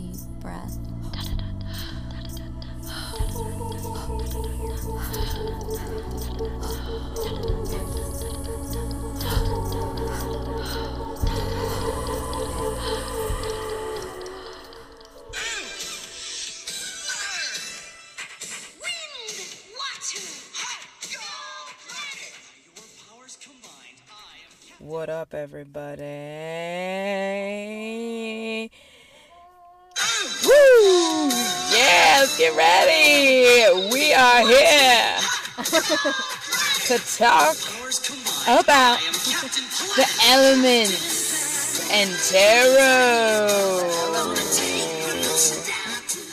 deep breath. What up, everybody? Woo! Let's get ready. We are here to talk about the elements and tarot.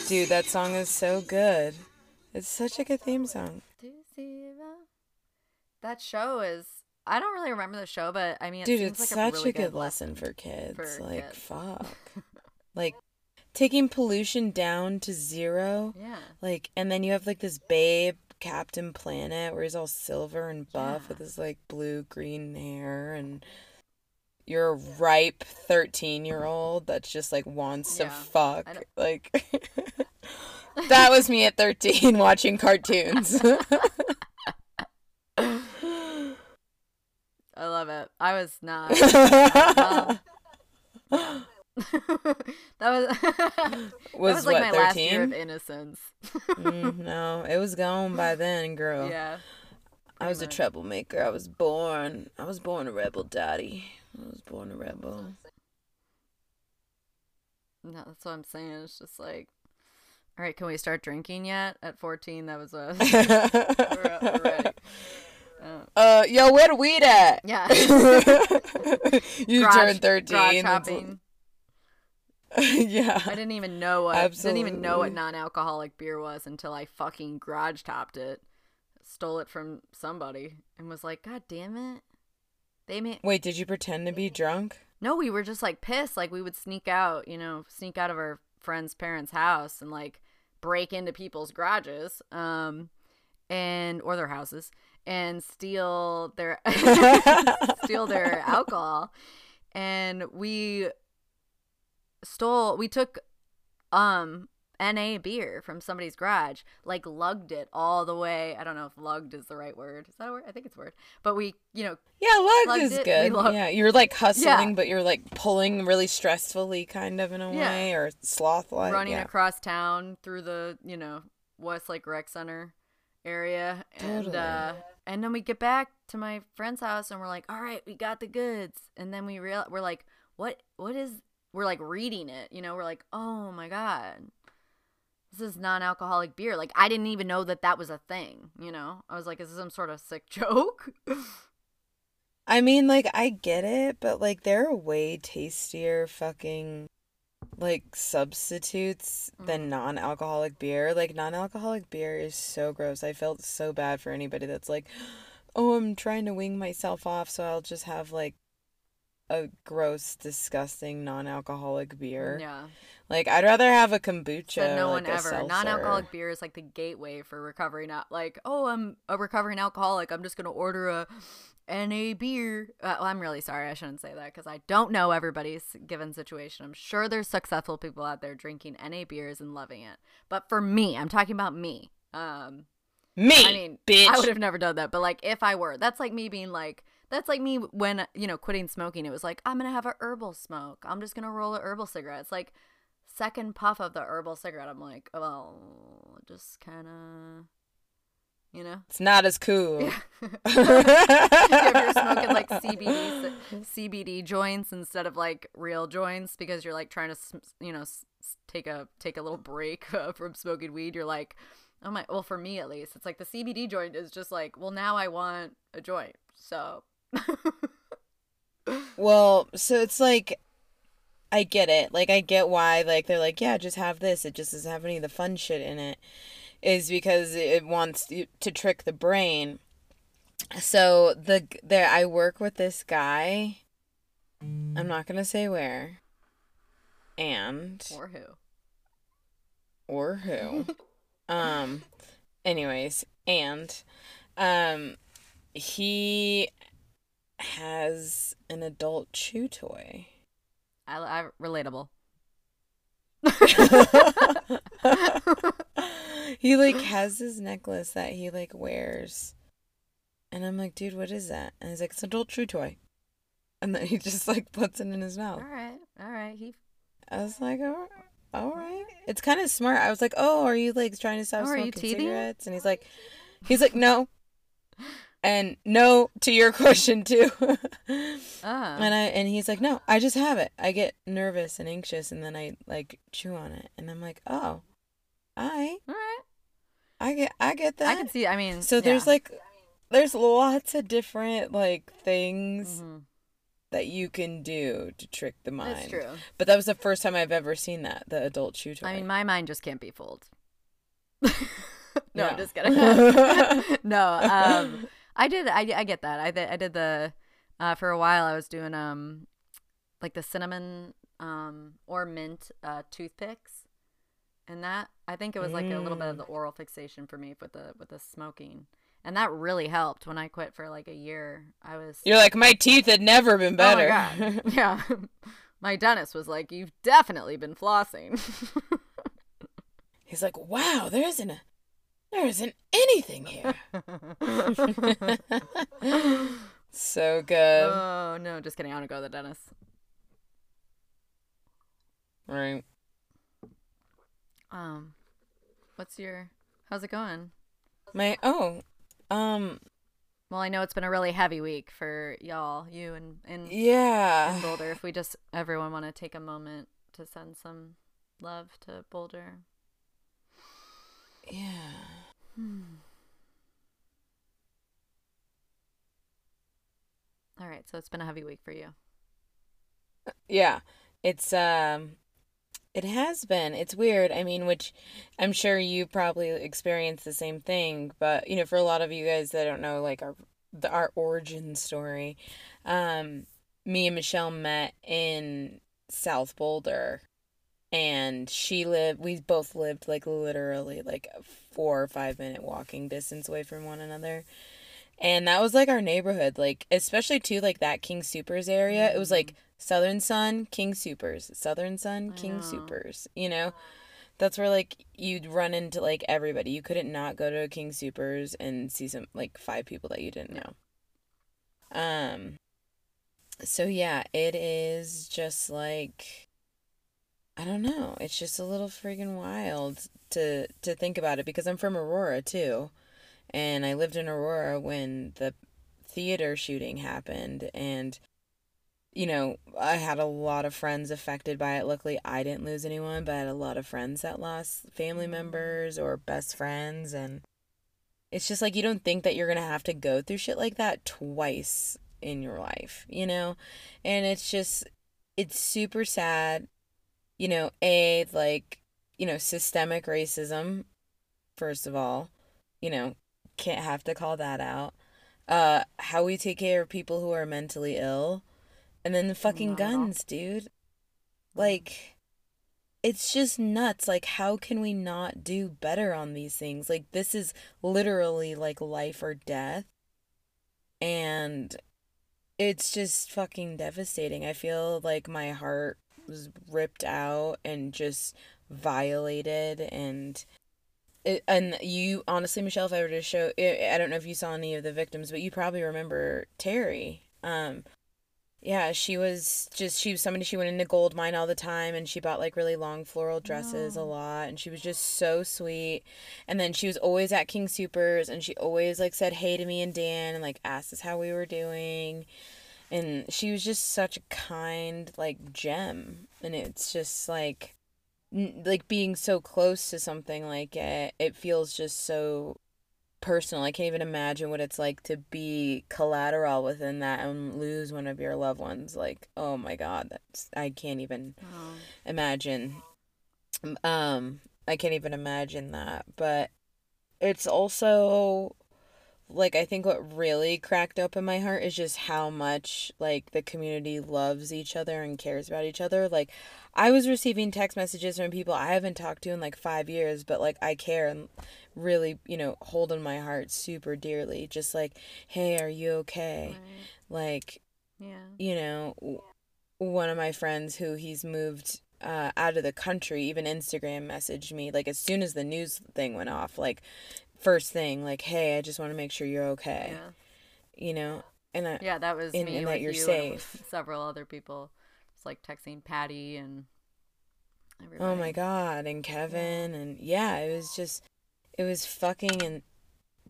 Dude, that song is so good. It's such a good theme song. That show is. I don't really remember the show, but I mean, it Dude, it's like such a, really a good lesson for kids. for like, kids. fuck. like, taking pollution down to zero. Yeah. Like, and then you have like this babe, Captain Planet, where he's all silver and buff Yeah. with his like blue green hair, and you're a ripe 13 year old that's just like wants to fuck. Like, that was me at 13 watching cartoons. I love it. I was not. Um, that was. that was, was like what, my last year of innocence. Mm, no, it was gone by then, girl. Yeah. I was a troublemaker. I was born. I was born a rebel, daddy. I was born a rebel. No, that's what I'm saying. It's just like, all right, can we start drinking yet? At 14, that was us. we're, we're. Uh, yo, where the weed at? yeah. you Garage- turned garage thirteen. hopping. yeah. I didn't even know what Absolutely. didn't even know what non-alcoholic beer was until I fucking garage topped it, stole it from somebody, and was like, "God damn it!" They made Wait, did you pretend to be drunk? no. We were just like pissed. Like we would sneak out, you know, sneak out of our friend's parents' house and like break into people's garages, um, and or their houses and steal their steal their alcohol and we stole we took um NA beer from somebody's garage, like lugged it all the way. I don't know if lugged is the right word. Is that a word? I think it's a word. But we, you know, Yeah, lugged Lugged is it, good. lug- yeah, you're like hustling, Yeah. but you're like pulling really stressfully, kind of in a Yeah. way, or sloth like. running yeah. across town through the, you know, Westlake Rec Center area. And Totally. uh and then we get back to my friend's house and we're like, "All right, we got the goods." And then we real we're like, "What what is we're like reading it, you know, we're like, "Oh my god." This is non-alcoholic beer. Like I didn't even know that that was a thing, you know. I was like, "Is this some sort of sick joke?" I mean, like, I get it, but like, there are way tastier fucking like substitutes Mm. than non-alcoholic beer. Like, non-alcoholic beer is so gross. I felt so bad for anybody that's like, oh, I'm trying to wing myself off, so I'll just have like a gross, disgusting non-alcoholic beer. yeah. Like, I'd rather have a kombucha. Said no or, one a ever. Non-alcoholic beer is like the gateway for recovering. Not like, oh, I'm a recovering alcoholic. I'm just gonna order a NA beer. Uh, well, I'm really sorry. I shouldn't say that because I don't know everybody's given situation. I'm sure there's successful people out there drinking NA beers and loving it. But for me, I'm talking about me. Um, Me, I mean, bitch. I would have never done that. But like, if I were, that's like me being like, that's like me when you know quitting smoking. It was like I'm gonna have a herbal smoke. I'm just gonna roll a herbal cigarette. It's like second puff of the herbal cigarette. I'm like, well, just kind of, you know. It's not as cool. Yeah. if you're smoking like CBD CBD joints instead of like real joints because you're like trying to you know take a take a little break uh, from smoking weed you're like oh my well for me at least it's like the CBD joint is just like well now I want a joint so Well, so it's like I get it. Like I get why like they're like, yeah, just have this. It just doesn't have any of the fun shit in it. Is because it wants to trick the brain. So the there I work with this guy. I'm not going to say where. And or who or who. um anyways, and um he has an adult chew toy. I, I relatable he like has this necklace that he like wears. And I'm like, dude, what is that? And he's like, it's an adult chew toy. And then he just like puts it in his mouth. All right, all right. He. I was like, all all right. It's kind of smart. I was like, oh, are you like trying to stop Oh, smoking cigarettes? And he's like, he's like, no. And no to your question too. Ah. And I and he's like, no, I just have it. I get nervous and anxious, and then I like chew on it, and I'm like, oh, I all right. I get I get that. I can see. I mean, so there's like, there's lots of different like things Mhm. that you can do to trick the mind. That's true. But that was the first time I've ever seen that the adult chew toy. I mean, my mind just can't be fooled. no, Yeah. I'm just kidding. no, um, I did. I, I get that. I did. I did the. Uh, for a while, I was doing um, like the cinnamon um or mint uh toothpicks, and that I think it was like a little bit of Mm. the oral fixation for me with the with the smoking, and that really helped when I quit for like a year. I was. You're like my teeth had never been better. Oh my god! yeah, my dentist was like, "You've definitely been flossing." He's like, wow, there isn't a, there isn't anything here. so good. oh no, just kidding. I want to go to the dentist. right. Um, what's your? How's it going? My oh, um, Well, I know it's been a really heavy week for y'all, you and and, yeah. and Boulder. If we just everyone want to take a moment to send some love to Boulder. Yeah. All right, so it's been a heavy week for you. Yeah. It's um it has been. It's weird. I mean, which I'm sure you probably experienced the same thing, but you know, for a lot of you guys that don't know like our the our origin story, um me and Michelle met in South Boulder and she lived we both lived like literally like a 4 or 5 minute walking distance away from one another. And that was like our neighborhood, like especially too like that King Supers area. It was like Southern Sun, King Supers, Southern Sun, King. Supers. You know, that's where like you'd run into like everybody. You couldn't not go to a King Supers and see some like five people that you didn't know. Um. So yeah, it is just like I don't know. It's just a little freaking wild to to think about it because I'm from Aurora too and I lived in Aurora when the theater shooting happened and you know, I had a lot of friends affected by it. Luckily, I didn't lose anyone, but I had a lot of friends that lost family members or best friends and it's just like you don't think that you're to have to go through shit like that twice in your life, you know? And it's just it's super sad. You know, a like, you know, systemic racism first of all, you know, can't have to call that out. Uh, how we take care of people who are mentally ill, and then the fucking guns, dude. Like, it's just nuts. Like, how can we not do better on these things? Like, this is literally like life or death, and it's just fucking devastating. I feel like my heart was ripped out and just violated and it, and you honestly michelle if i were to show i I don't know if you saw any of the victims but you probably remember terry. Um yeah she was just she was somebody she went into gold mine all the time and she bought like really long floral dresses a lot and she was just so sweet. And then she was always at king supers and she always like said hey to me and dan and like asked us how we were doing and she was just such a kind like gem. And it's just like n- like being so close to something like it it feels just so personal. I can't even imagine what it's like to be collateral within that and lose one of your loved ones. Like oh my god that's i can't even imagine. Um i can't even imagine that. But it's also like I think what really cracked open my heart is just how much like the community loves each other and cares about each other. Like I was receiving text messages from people I haven't talked to in like 5 years, but like I care and really, you know, hold in my heart super dearly. Just like, "Hey, are you okay?" Right. Like Yeah. you know, w- one of my friends who he's moved uh, out of the country even Instagram messaged me like as soon as the news thing went off like first thing like hey I just want to make sure you're okay Yeah. you know and I, Yeah, that was and- me and with that you're you safe. and several other people. Just like texting Patty and oh everybody. Oh my god, and Kevin and yeah, it was just it was fucking in,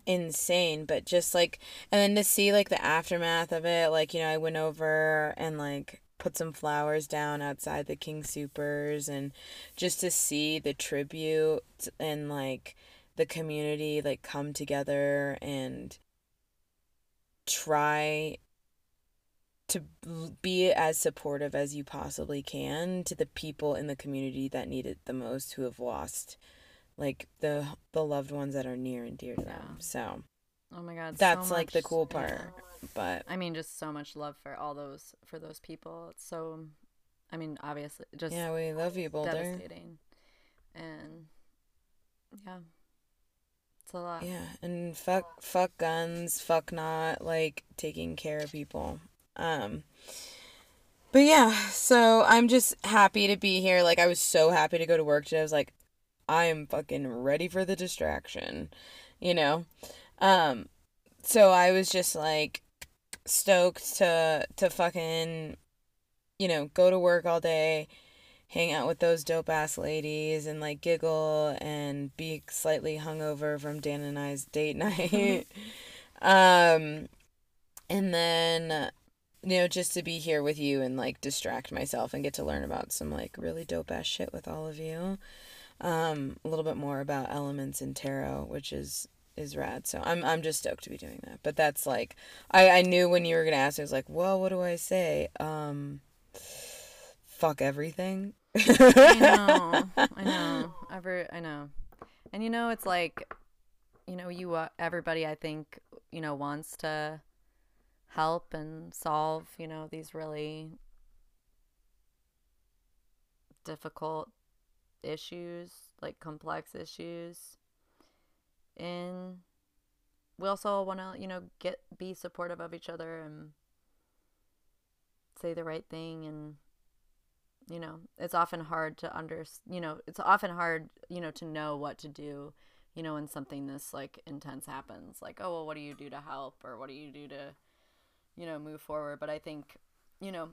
insane, but just like and then to see like the aftermath of it, like you know, I went over and like put some flowers down outside the King Supers and just to see the tribute and like the community like come together and try to be as supportive as you possibly can to the people in the community that need it the most who have lost like the the loved ones that are near and dear to them. So Oh my god. so that's like the cool yeah. part. But I mean, just so much love for all those for those people. It's so, I mean, obviously, just yeah, we love you, Boulder. devastating, and yeah, it's a lot. Yeah, and fuck fuck guns, fuck not like taking care of people. Um But yeah, so I'm just happy to be here. Like I was so happy to go to work today. I was like I am fucking ready for the distraction, you know. Um so I was just like stoked to to fucking you know, go to work all day, hang out with those dope ass ladies and like giggle and be slightly hungover from Dan and I's date night. um and then you know just to be here with you and like distract myself and get to learn about some like really dope ass shit with all of you. Um a little bit more about elements in tarot, which is is rad. So I'm I'm just stoked to be doing that. But that's like I I knew when you were going to ask I was like, "Well, what do I say?" Um fuck everything. I know, I know, ever, I know, and you know, it's like, you know, you uh, everybody, I think, you know, wants to help and solve, you know, these really difficult issues, like complex issues, and we also want to, you know, get be supportive of each other and say the right thing and you know it's often hard to under you know it's often hard you know to know what to do you know when something this like intense happens. Like oh well what do you do to help? Or what do you do to you know move forward? But i think you know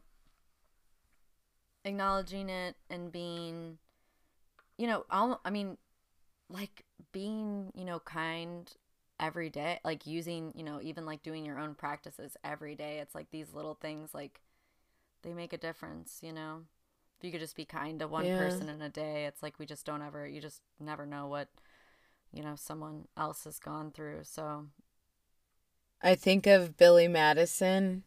acknowledging it and being you know I'll, i mean like being you know kind every day like using you know even like doing your own practices every day it's like these little things like they make a difference you know if you could just be kind to one Yeah. person in a day. It's like we just don't ever you just never know what you know someone else has gone through. So I think of Billy Madison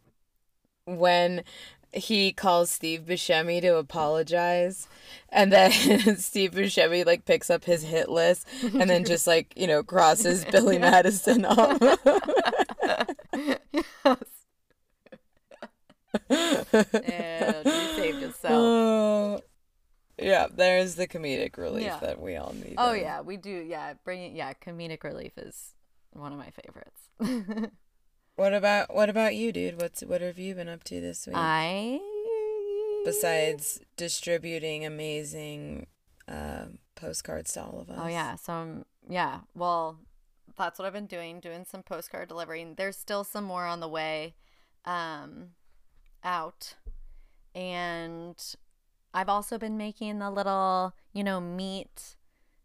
when he calls Steve Buscemi to apologize, and then Steve Buscemi like picks up his hit list and then just like you know crosses Billy Madison off. yes saved Oh, yeah, there's the comedic relief Yeah. that we all need. oh yeah we do yeah bringing yeah comedic relief is one of my favorites What about what about you, dude? What's what have you been up to this week? i Besides distributing amazing uh, postcards to all of us. Oh yeah, so um, yeah. Well, that's what I've been doing, doing some postcard delivering. There's still some more on the way um out. And I've also been making the little, you know, meet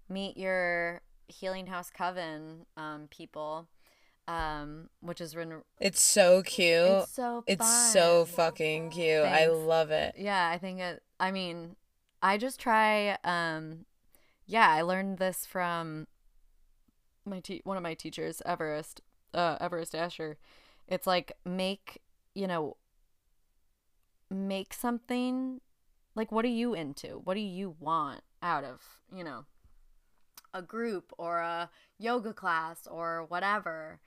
meet your healing house coven um people um which is It's so cute. it's so It's so fucking cute. I love it. Yeah, I think it I mean, I just try um yeah, I learned this from my te- one of my teachers, Everest, uh Everest Asher. It's like make, you know, make something like what are you into? What do you want out of, you know, a group or a yoga class or whatever?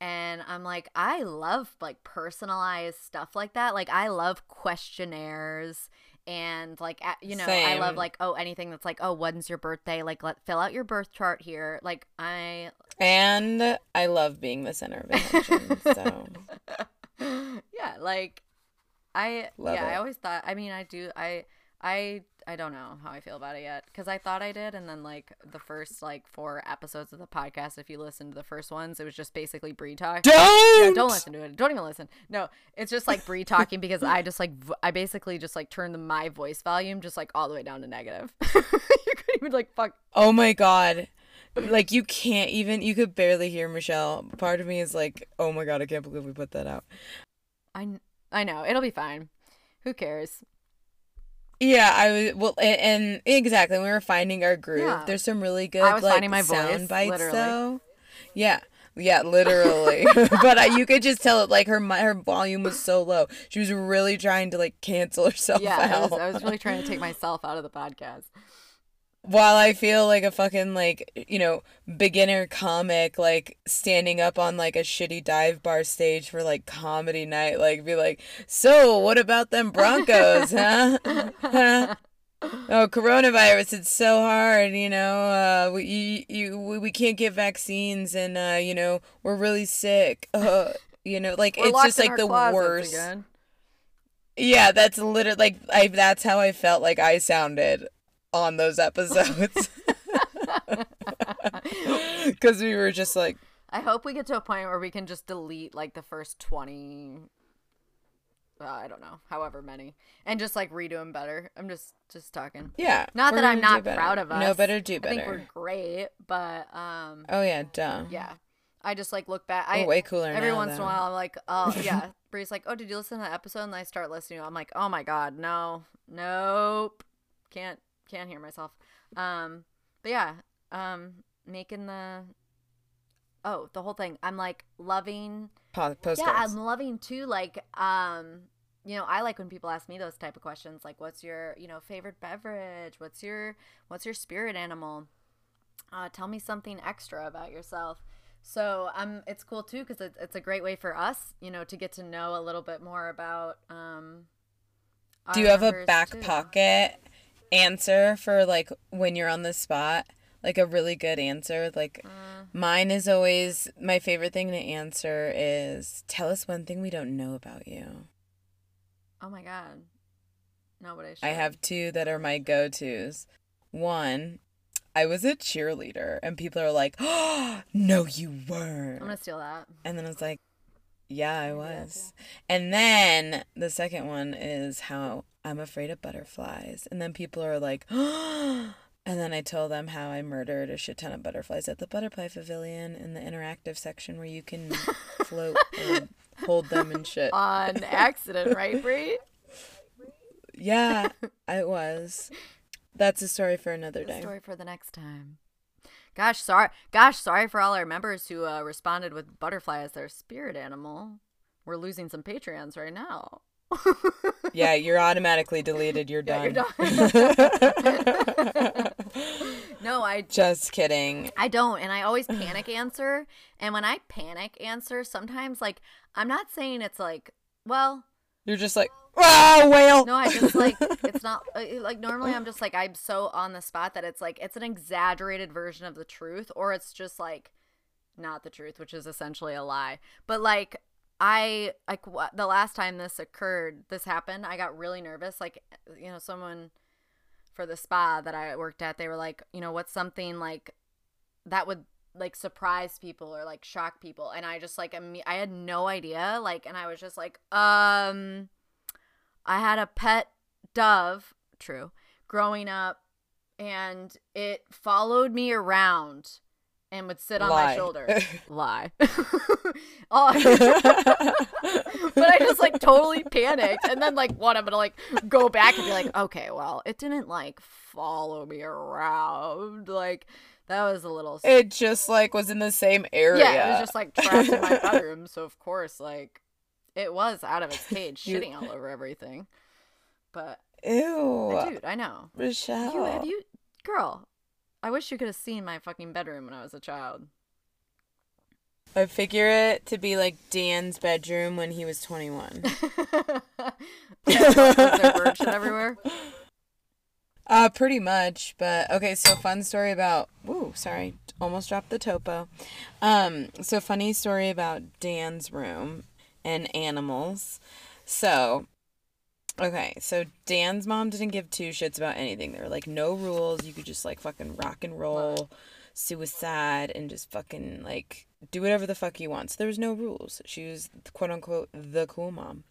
and I'm like, I love like personalized stuff like that. Like I love questionnaires and like you know, I love like oh anything that's like oh when's your birthday? Like let fill out your birth chart here. Like I And I love being the center of attention. so yeah, like I Love yeah, I always thought I mean I do I I I don't know how I feel about it yet because I thought I did, and then like the first like four episodes of the podcast, if you listen to the first ones, it was just basically Bree talk. Don't Yeah, don't listen to it. Don't even listen. No, it's just like Bree talking because I just like v- I basically just like turned the my voice volume just like all the way down to negative. you couldn't even like fuck. Oh my god. Like you can't even you could barely hear Michelle. Part of me is like, "Oh my god, I can't believe we put that out." I I know it'll be fine. Who cares? Yeah, I was well, and, and exactly we were finding our groove. Yeah. There's some really good I was like finding my sound voice, bites literally. though. Yeah, yeah, literally. but uh, you could just tell it like her her volume was so low. She was really trying to like cancel herself Yeah, I out. was, I was really trying to take myself out of the podcast. While I feel like a fucking like you know beginner comic like standing up on like a shitty dive bar stage for like comedy night, like be like, so what about them Broncos, huh? Huh? Oh, coronavirus! It's so hard, you know. Uh, we you, you we, we can't get vaccines, and uh, you know we're really sick. Uh, you know, like We're it's just like the worst. Again. Yeah, that's literally like I. That's how I felt like I sounded on those episodes. Because we were just like, I hope we get to a point where we can just delete like the first 20 uh, I don't know, however many and just like redo them better. I'm just just talking. yeah. Not that I'm not proud of us. No, better do better. I think we're great, but um Oh yeah, dumb. yeah. I just like look back. I way cooler every now, once in a while I'm like, "Oh, yeah." Bree's like, "Oh, did you listen to that episode?" And I start listening. I'm like, "Oh my god, no. Nope. Can't can't hear myself." Um but yeah, um making the Oh, the whole thing. I'm like loving Po- postcards. yeah, I'm loving too. Like, um, you know, I like when people ask me those type of questions, like, "What's your, you know, favorite beverage? What's your, what's your spirit animal? Uh, tell me something extra about yourself." So, um, it's cool too because it's it's a great way for us, you know, to get to know a little bit more about. Um, Do you have a back too. pocket answer for like when you're on the spot? Like a really good answer? Like Uh, mine is always my favorite thing to answer is tell us one thing we don't know about you. oh my god, nobody. I have two that are my go-tos. One, I was a cheerleader and people are like, "Oh, no you weren't." I'm gonna steal that. And then I was like, yeah, I Maybe I was. And then the second one is how I'm afraid of butterflies. And then people are like, and then I tell them how I murdered a shit ton of butterflies at the butterfly pavilion in the interactive section where you can float and hold them and shit. On accident, right, Bree? Yeah, I was. That's a story for another day. Story for the next time. Gosh, sorry. Gosh, sorry for all our members who uh, responded with butterfly as their spirit animal. We're losing some Patreons right now. Yeah, you're automatically deleted. You're Yeah, done. you're no, I Just kidding. I don't, and I always panic answer. And when I panic answer, sometimes like I'm not saying it's like, well, You're just like, ah, whale. No, I just like it's not uh, like normally I'm just like I'm so on the spot that it's like it's an exaggerated version of the truth or it's just like not the truth, which is essentially a lie. But like I like what the last time this occurred, this happened, I got really nervous. Like you know, someone for the spa that I worked at, they were like, you know, what's something like that would like surprise people or like shock people and I just like imme- I had no idea like and I was just like um I had a pet dove, true, growing up, and it followed me around and would sit on my shoulder. Lie. oh, but I just like totally panicked, and then like, what? I'm gonna like go back and be like, okay, well, it didn't like follow me around. Like that was a little. It just like was in the same area. Yeah, it was just like trapped in my bedroom. So of course, like, it was out of its cage, shitting all over everything. But Ew. dude, I know. Michelle. You have you, girl. I wish you could have seen my fucking bedroom when I was a child. I figure it to be like Dan's bedroom when he was 21. was there bird shit everywhere? Uh, pretty much. But okay, so fun story about. Woo, sorry, almost dropped the topo. Um, so funny story about Dan's room and animals. So, Okay, so Dan's mom didn't give two shits about anything. There were like no rules. You could just like fucking rock and roll, suicide, and just fucking like do whatever the fuck you want. So there was no rules. She was quote unquote the cool mom.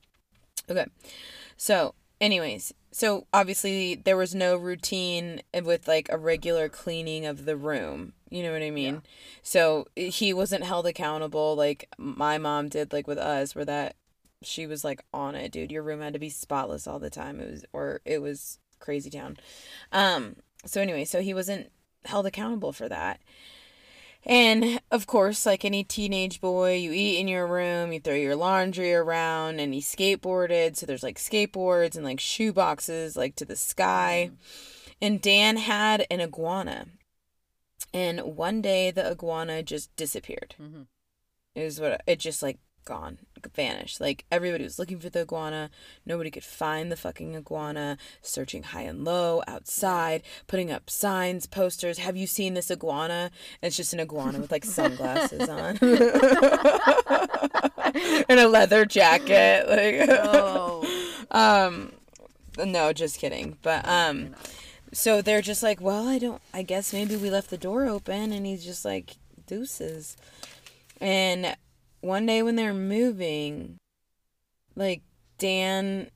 Okay, so anyways, so obviously there was no routine with like a regular cleaning of the room. You know what I mean? So he wasn't held accountable like my mom did like with us, where that she was like on it, dude. Your room had to be spotless all the time. It was or it was crazy town. Um so anyway, so he wasn't held accountable for that. And of course, like any teenage boy, you eat in your room, you throw your laundry around, and he skateboarded. So there's like skateboards and like shoe boxes like to the sky. And Dan had an iguana. And one day the iguana just disappeared. Mm-hmm. It was what it just like gone, vanished. Like everybody was looking for the iguana. Nobody could find the fucking iguana. Searching high and low, outside, putting up signs, posters. Have you seen this iguana? And it's just an iguana with like sunglasses on and a leather jacket. Like, Oh, um, no, just kidding. But um, so they're just like, well, I don't. I guess maybe we left the door open, and he's just like deuces. And one day when they're moving, like Dan,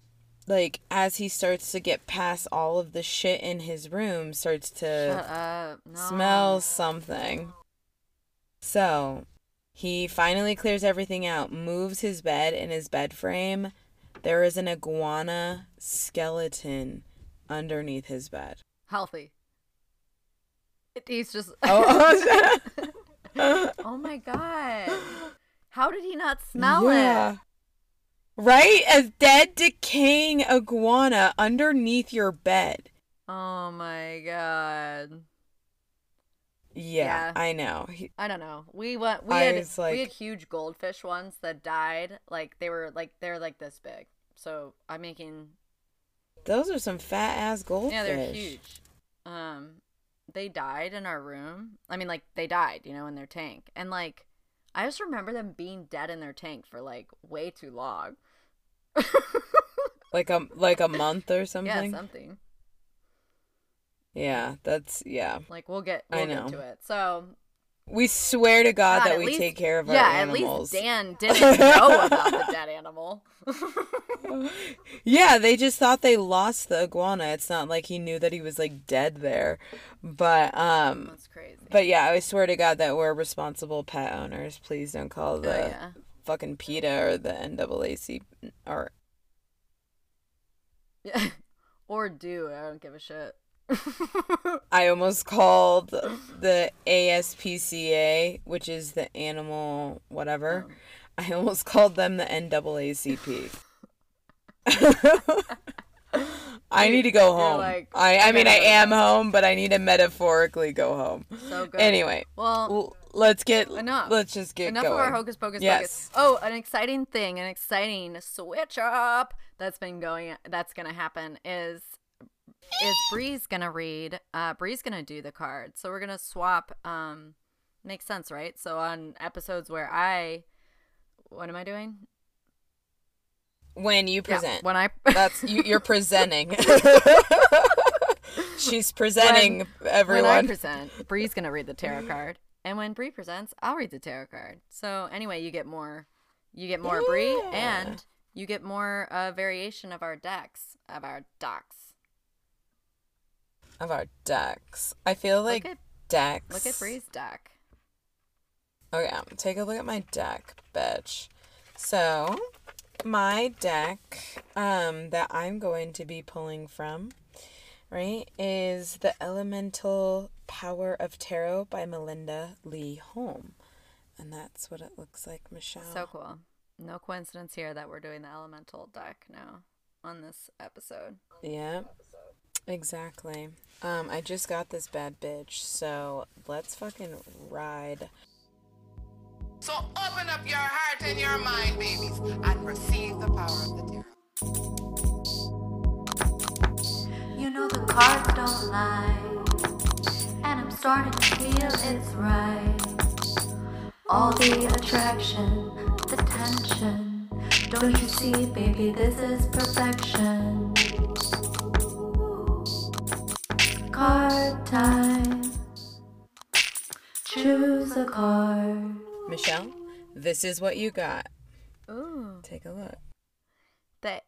like as he starts to get past all of the shit in his room, starts to. No. smell something. So he finally clears everything out, moves his bed in his bed frame. There is an iguana skeleton underneath his bed. Healthy. He's just. Oh, oh my god. How did he not smell yeah. it? Right? A dead, decaying iguana underneath your bed. Oh my god. Yeah, Yeah. I know. He- I don't know. We went. We I had like- we had huge goldfish ones that died. Like they were like they're like this big. So I'm making. those are some fat ass goldfish. Yeah, they're huge. Um, they died in our room. I mean, like they died, you know, in their tank, and like I just remember them being dead in their tank for like way too long. Like a like a month or something. yeah, something. Yeah, that's yeah. Like we'll get I we'll get know. to it. So We swear to God, God, that we least- take care of our animals. yeah, at least Dan didn't know about the dead animal. yeah, they just thought they lost the iguana. It's not like he knew that he was like dead there. But um That's crazy. but yeah, I swear to God that we're responsible pet owners. Please don't call the oh yeah. fucking PETA or the NAAC or or do. I don't give a shit. I almost called the ASPCA, which is the animal whatever. Oh. I almost called them the NAACP. I need to go home. like, I I mean I am home, but I need to metaphorically go home. So good. Anyway, Well, let's get Enough. let's just get enough going. of our hocus pocus Yes. Oh, an exciting thing, an exciting switch up that's been going that's gonna happen is is Bree's gonna read uh Bree's gonna do the card. So we're gonna swap um makes sense, right? So on episodes where I what am I doing? when you Yeah, present. when I That's you, you're presenting. She's presenting when I everyone. present, Bree's gonna read the tarot card. And when Bree presents, I'll read the tarot card. So anyway, you get more you get more Bree and you get more uh, variation of our decks, of our decks. Of our decks. I feel like look at decks. look at Bree's deck. Okay, take a look at my deck, bitch. So, my deck um that I'm going to be pulling from, right, is the Elemental Power of Tarot by Melinda Lee Holm. And that's what it looks like, Michelle. So cool. No coincidence here that we're doing the elemental deck now on this episode. Yeah. Exactly. Um, I just got this bad bitch, so let's fucking ride. So open up your heart and your mind, babies, and receive the power of the tarot. You know the cards don't lie, and I'm starting to feel it's right. All the attraction, the tension. Don't you see, baby, this is perfection. Hard time. Choose a card. Michelle, this is what you got. Ooh. Take a look. The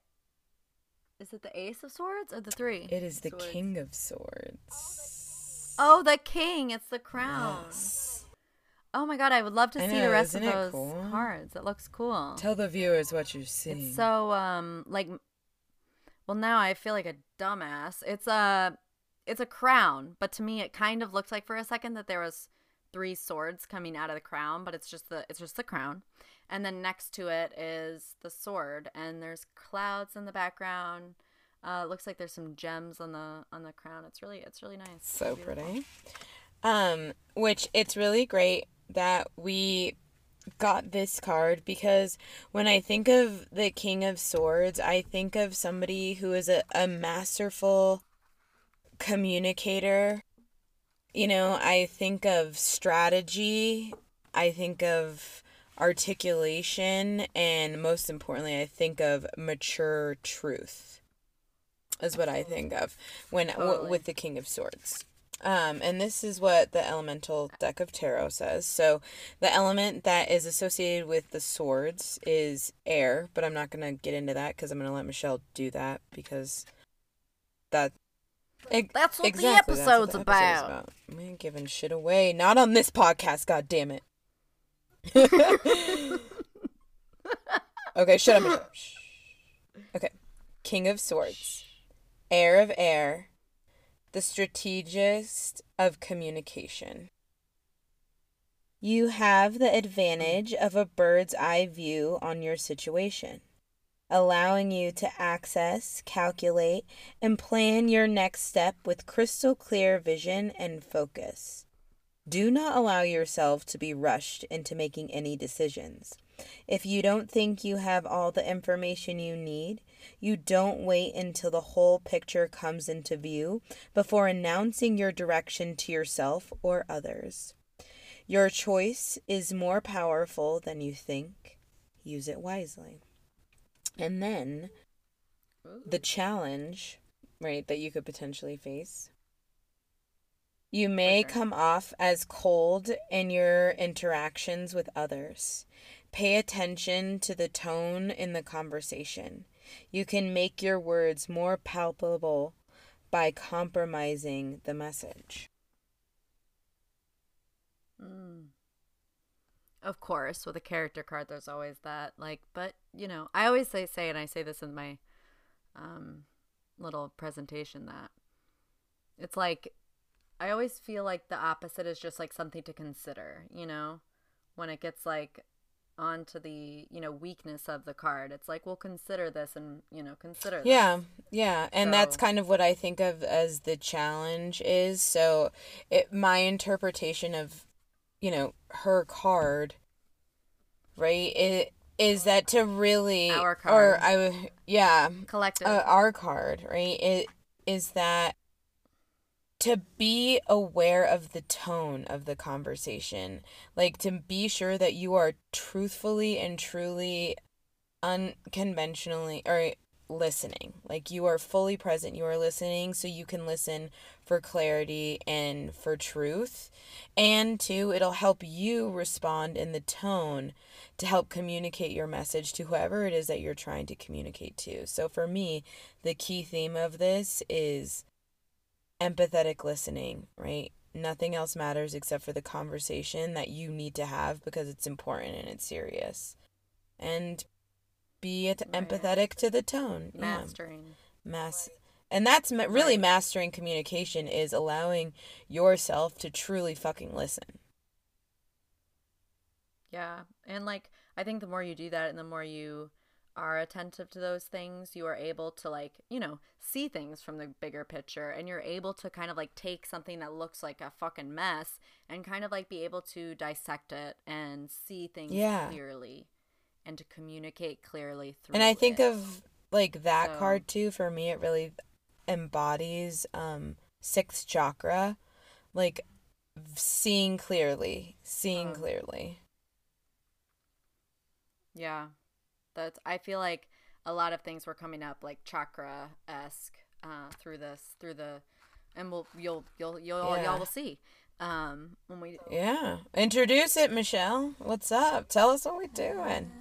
is it the Ace of Swords or the three? It is the Swords. King of Swords. Oh, the King. It's the crown. Yes. Oh my god, I would love to I see know, the rest of isn't it those cool? cards. It looks cool. Tell the viewers what you're seeing. It's so um like well now I feel like a dumbass. It's a it's a crown, but to me it kind of looked like for a second that there was three swords coming out of the crown, but it's just the it's just the crown. And then next to it is the sword and there's clouds in the background. Uh it looks like there's some gems on the on the crown. It's really it's really nice. so pretty. Um, which it's really great that we got this card because when I think of the King of Swords, I think of somebody who is a, a masterful communicator. You know, I think of strategy, I think of articulation, and most importantly, I think of mature truth. Is what I think of when w- with the King of Swords. Um, and this is what the elemental deck of tarot says. So, the element that is associated with the swords is air, but I'm not going to get into that because I'm going to let Michelle do that because that. That's what the exactly, what episode's the about. I ain't giving shit away. Not on this podcast, god damn it. okay, shut up. Okay. King of Swords. Heir of Air. The strategist of communication. You have the advantage of a bird's eye view on your situation, allowing you to access, calculate, and plan your next step with crystal clear vision and focus. Do not allow yourself to be rushed into making any decisions. If you don't think you have all the information you need, you don't wait until the whole picture comes into view before announcing your direction to yourself or others. Your choice is more powerful than you think. Use it wisely. And then the challenge, right, that you could potentially face. You may sure. come off as cold in your interactions with others. Pay attention to the tone in the conversation. You can make your words more palpable by compromising the message. Mm. Of course, with a character card, there's always that. Like, but you know, I always say, say, and I say this in my um, little presentation that it's like I always feel like the opposite is just like something to consider. You know, when it gets like onto the you know weakness of the card, it's like we'll consider this and you know consider. this. Yeah, yeah, and that's kind of what I think of as the challenge is. So, it my interpretation of, you know, her card, right? It is that to really Our or card. I would yeah, collective. uh, our card, right? It is that to be aware of the tone of the conversation, like to be sure that you are truthfully and truly unconventionally or listening. Like you are fully present, you are listening so you can listen for clarity and for truth. And two, it'll help you respond in the tone to help communicate your message to whoever it is that you're trying to communicate to. So for me, the key theme of this is empathetic listening, right? Nothing else matters except for the conversation that you need to have because it's important and it's serious. And be it Right. empathetic to the tone. Yeah. mastering. Mass and that's ma- really Right. mastering communication is allowing yourself to truly fucking listen. Yeah. And like I think the more you do that and the more you are attentive to those things, you are able to like, you know, see things from the bigger picture and you're able to kind of like take something that looks like a fucking mess and kind of like be able to dissect it and see things Yeah. clearly and to communicate clearly through And I think it. of like that So- card too for me it really embodies um sixth chakra like seeing clearly, seeing Oh. clearly. Yeah. That's I feel like a lot of things were coming up like chakra esque uh through this through the and we'll you'll you'll you'll Yeah. y'all will see um when we Yeah. Introduce it, Michelle. What's up? Tell us what we're doing.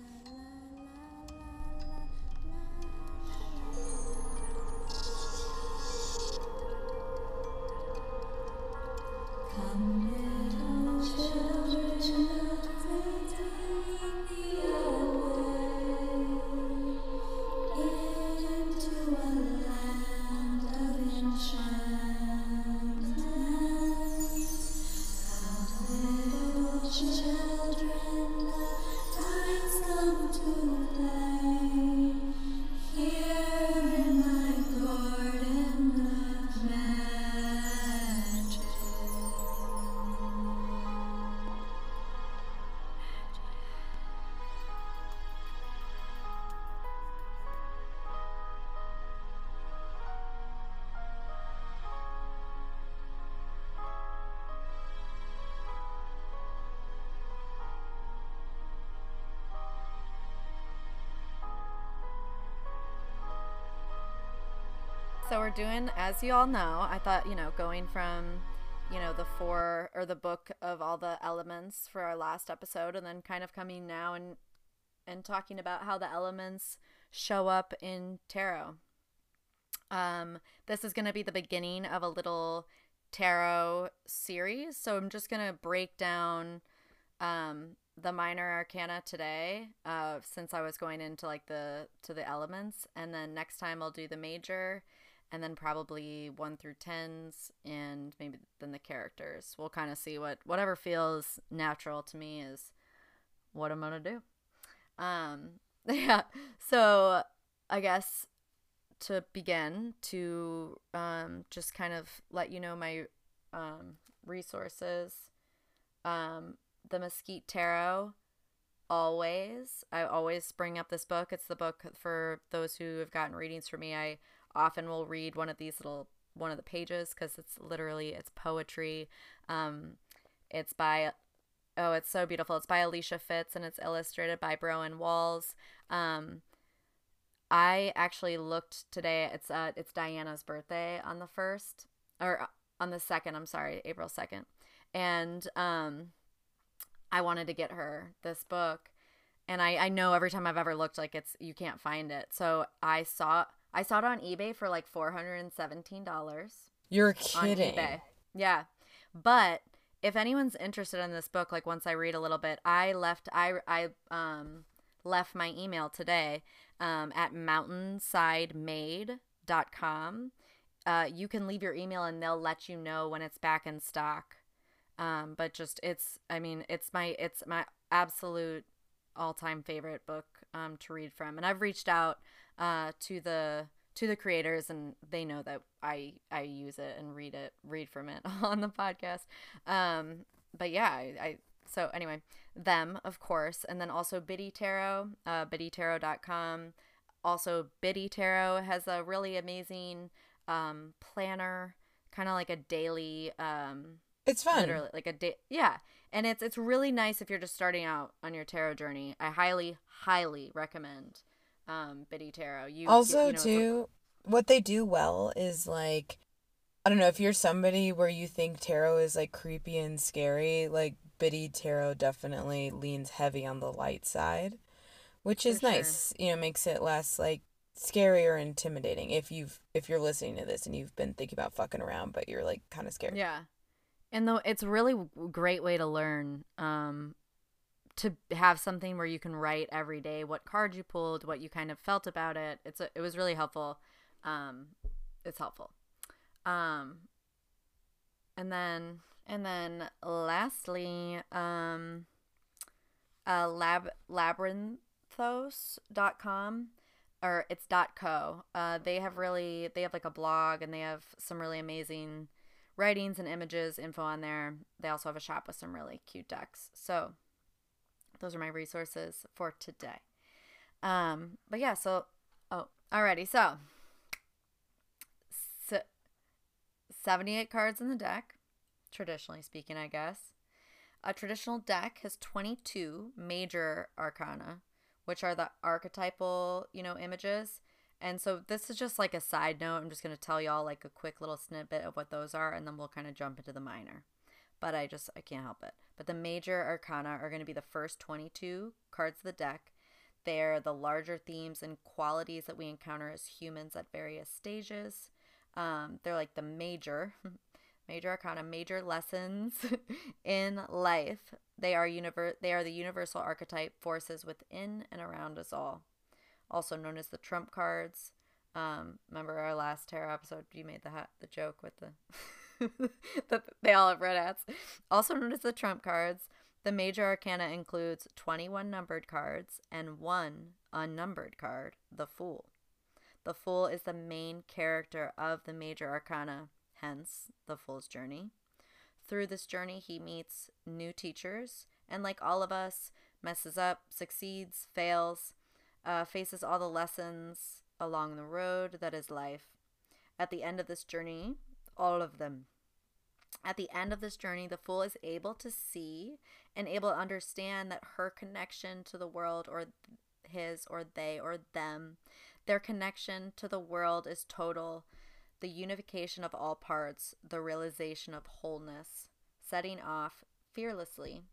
So we're doing, as you all know, I thought, you know, going from, you know, the four or the book of all the elements for our last episode, and then kind of coming now and and talking about how the elements show up in tarot. Um, this is going to be the beginning of a little tarot series. So I'm just going to break down um, the minor arcana today, uh, since I was going into like the to the elements, and then next time I'll do the major, and then probably one through tens, and maybe then the characters. We'll kind of see what whatever feels natural to me is what I'm gonna do. Um, yeah. So I guess to begin to um, just kind of let you know my um, resources. Um, the Mesquite Tarot, always. I always bring up this book. It's the book for those who have gotten readings from me. I often will read one of these little one of the pages because it's literally it's poetry. Um, it's by oh, it's so beautiful. It's by Alicia Fitz and it's illustrated by Broen Walls. Um, I actually looked today. It's uh, it's Diana's birthday on the first or uh, on the second. I'm sorry, April second, and um, I wanted to get her this book, and I I know every time I've ever looked, like it's you can't find it. So I saw I saw it on eBay for like four hundred and seventeen dollars You're on kidding. eBay. Yeah. But if anyone's interested in this book, like once I read a little bit, I left I I um left my email today um, at mountainsidemade.com. Uh, you can leave your email and they'll let you know when it's back in stock. Um, but just it's I mean it's my it's my absolute all time favorite book um, to read from, and I've reached out uh, to the to the creators, and they know that I I use it and read it read from it on the podcast. Um, but yeah, I, I so anyway, them of course, and then also Biddy Tarot, uh, biddytarot.com. Also, Biddy Tarot has a really amazing um, planner, kind of like a daily um, It's fun. literally like a day yeah and it's it's really nice if you're just starting out on your tarot journey i highly highly recommend um biddy tarot. You also you know, too what they do well is like i don't know if you're somebody where you think tarot is like creepy and scary like biddy tarot definitely leans heavy on the light side which is For sure. nice you know makes it less like scary or intimidating if you've if you're listening to this and you've been thinking about fucking around but you're like kind of scared. Yeah. And though it's really great way to learn um to have something where you can write every day what card you pulled what you kind of felt about it. It's a, it was really helpful. Um it's helpful. Um and then and then lastly um uh lab labyrinthos.com or it's dot co. Uh they have really they have like a blog and they have some really amazing writings and images info on there. They also have a shop with some really cute decks. So those are my resources for today um but yeah so oh alrighty so so 78 cards in the deck traditionally speaking i guess a traditional deck has 22 major arcana which are the archetypal you know images And so this is just like a side note. I'm just going to tell y'all like a quick little snippet of what those are and then we'll kind of jump into the minor. But I just I can't help it. But the major arcana are going to be the first 22 cards of the deck. They're the larger themes and qualities that we encounter as humans at various stages. Um, they're like the major, major arcana, major lessons in life. They are univer- They are the universal archetype forces within and around us all also known as the trump cards. Um, remember our last tarot episode? You made the hat, the joke with the that they all have red hats. Also known as the trump cards. The major arcana includes 21 numbered cards and one unnumbered card, the Fool. The Fool is the main character of the major arcana, hence the Fool's journey. Through this journey, he meets new teachers and, like all of us, messes up, succeeds, fails, uh, faces all the lessons along the road that is life. At the end of this journey, all of them. At the end of this journey, the fool is able to see and able to understand that her connection to the world, or his, or they, or them, their connection to the world is total, the unification of all parts, the realization of wholeness, setting off fearlessly,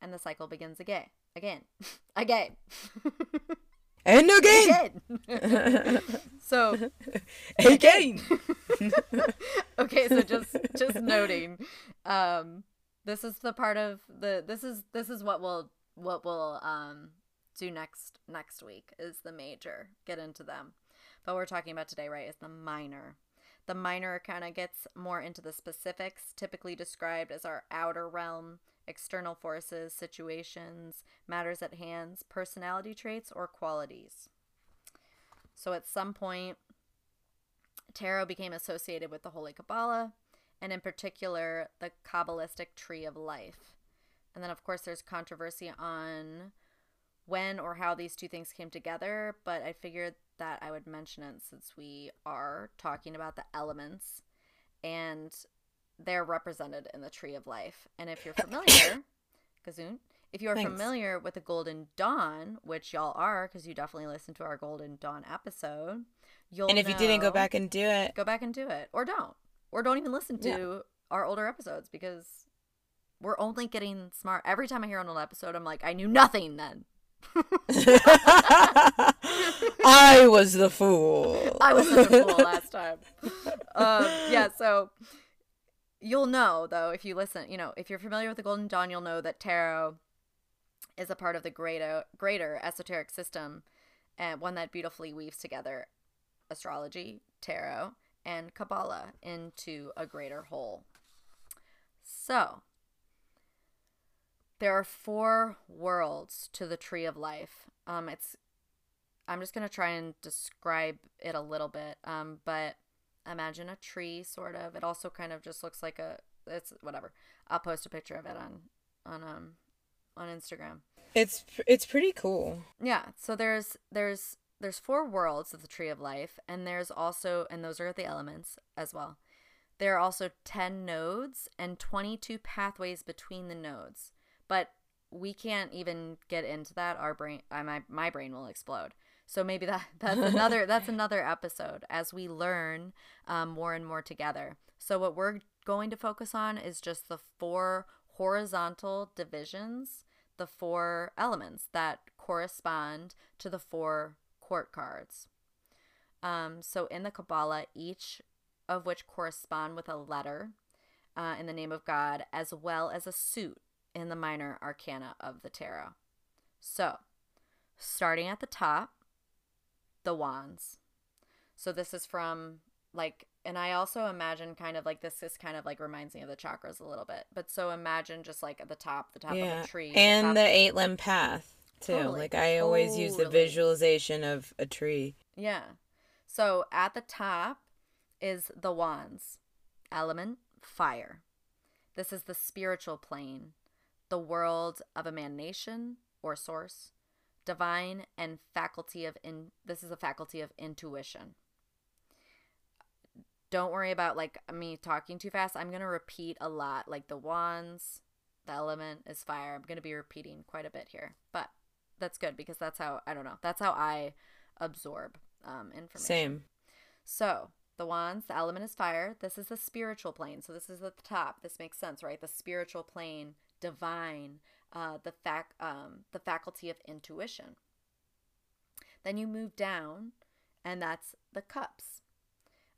and the cycle begins again. Again. again. And again. Again. so Again. okay, so just just noting, um, this is the part of the this is this is what we'll what we'll um do next next week is the major get into them, but we're talking about today right is the minor. The minor kind of gets more into the specifics, typically described as our outer realm, external forces, situations, matters at hands, personality traits, or qualities. So at some point, tarot became associated with the Holy Kabbalah, and in particular, the Kabbalistic Tree of Life. And then, of course, there's controversy on when or how these two things came together, but I figured that I would mention it since we are talking about the elements. And they're represented in the Tree of Life. And if you're familiar, Gazoon, if you are Thanks. familiar with the Golden Dawn, which y'all are, because you definitely listened to our Golden Dawn episode, you'll and if you didn't go back and do it, go back and do it, or don't, or don't even listen to Yeah. our older episodes because we're only getting smart. Every time I hear an old episode, I'm like, I knew nothing then. I was the fool. I was the fool last time. Um, yeah, so you'll know though if you listen. You know, if you're familiar with the Golden Dawn, you'll know that tarot is a part of the greater greater esoteric system, and one that beautifully weaves together astrology, tarot, and Kabbalah into a greater whole. So, there are four worlds to the tree of life. Um, it's I'm just gonna try and describe it a little bit. Um, but imagine a tree, sort of. It also kind of just looks like a. It's whatever. I'll post a picture of it on on um on Instagram. It's it's pretty cool. Yeah. So there's there's there's four worlds of the tree of life, and there's also and those are the elements as well. There are also ten nodes and twenty two pathways between the nodes, but we can't even get into that. Our brain, my my brain will explode. So maybe that that's another that's another episode as we learn um, more and more together. So what we're going to focus on is just the four horizontal divisions, the four elements that correspond to the four court cards. Um, so in the Kabbalah, each of which correspond with a letter uh, in the name of God, as well as a suit in the minor arcana of the tarot. So, starting at the top, the wands. So this is from like and I also imagine kind of like this is kind of like reminds me of the chakras a little bit. But so imagine just like at the top, the top yeah, of a tree. and top- the eight limb path too. Totally, Like I always use the visualization of a tree. Yeah. So at the top is the wands. Element fire. This is the spiritual plane, the world of emanation or source, divine and faculty of in this is a faculty of intuition. Don't worry about like me talking too fast. I'm going to repeat a lot like the wands, the element is fire. I'm going to be repeating quite a bit here. But that's good because that's how I don't know. That's how I absorb um, information. Same. So the wands, the element is fire. This is the spiritual plane. So this is at the top. This makes sense, right? The spiritual plane, divine, uh, the fac- um, the faculty of intuition. Then you move down, and that's the cups.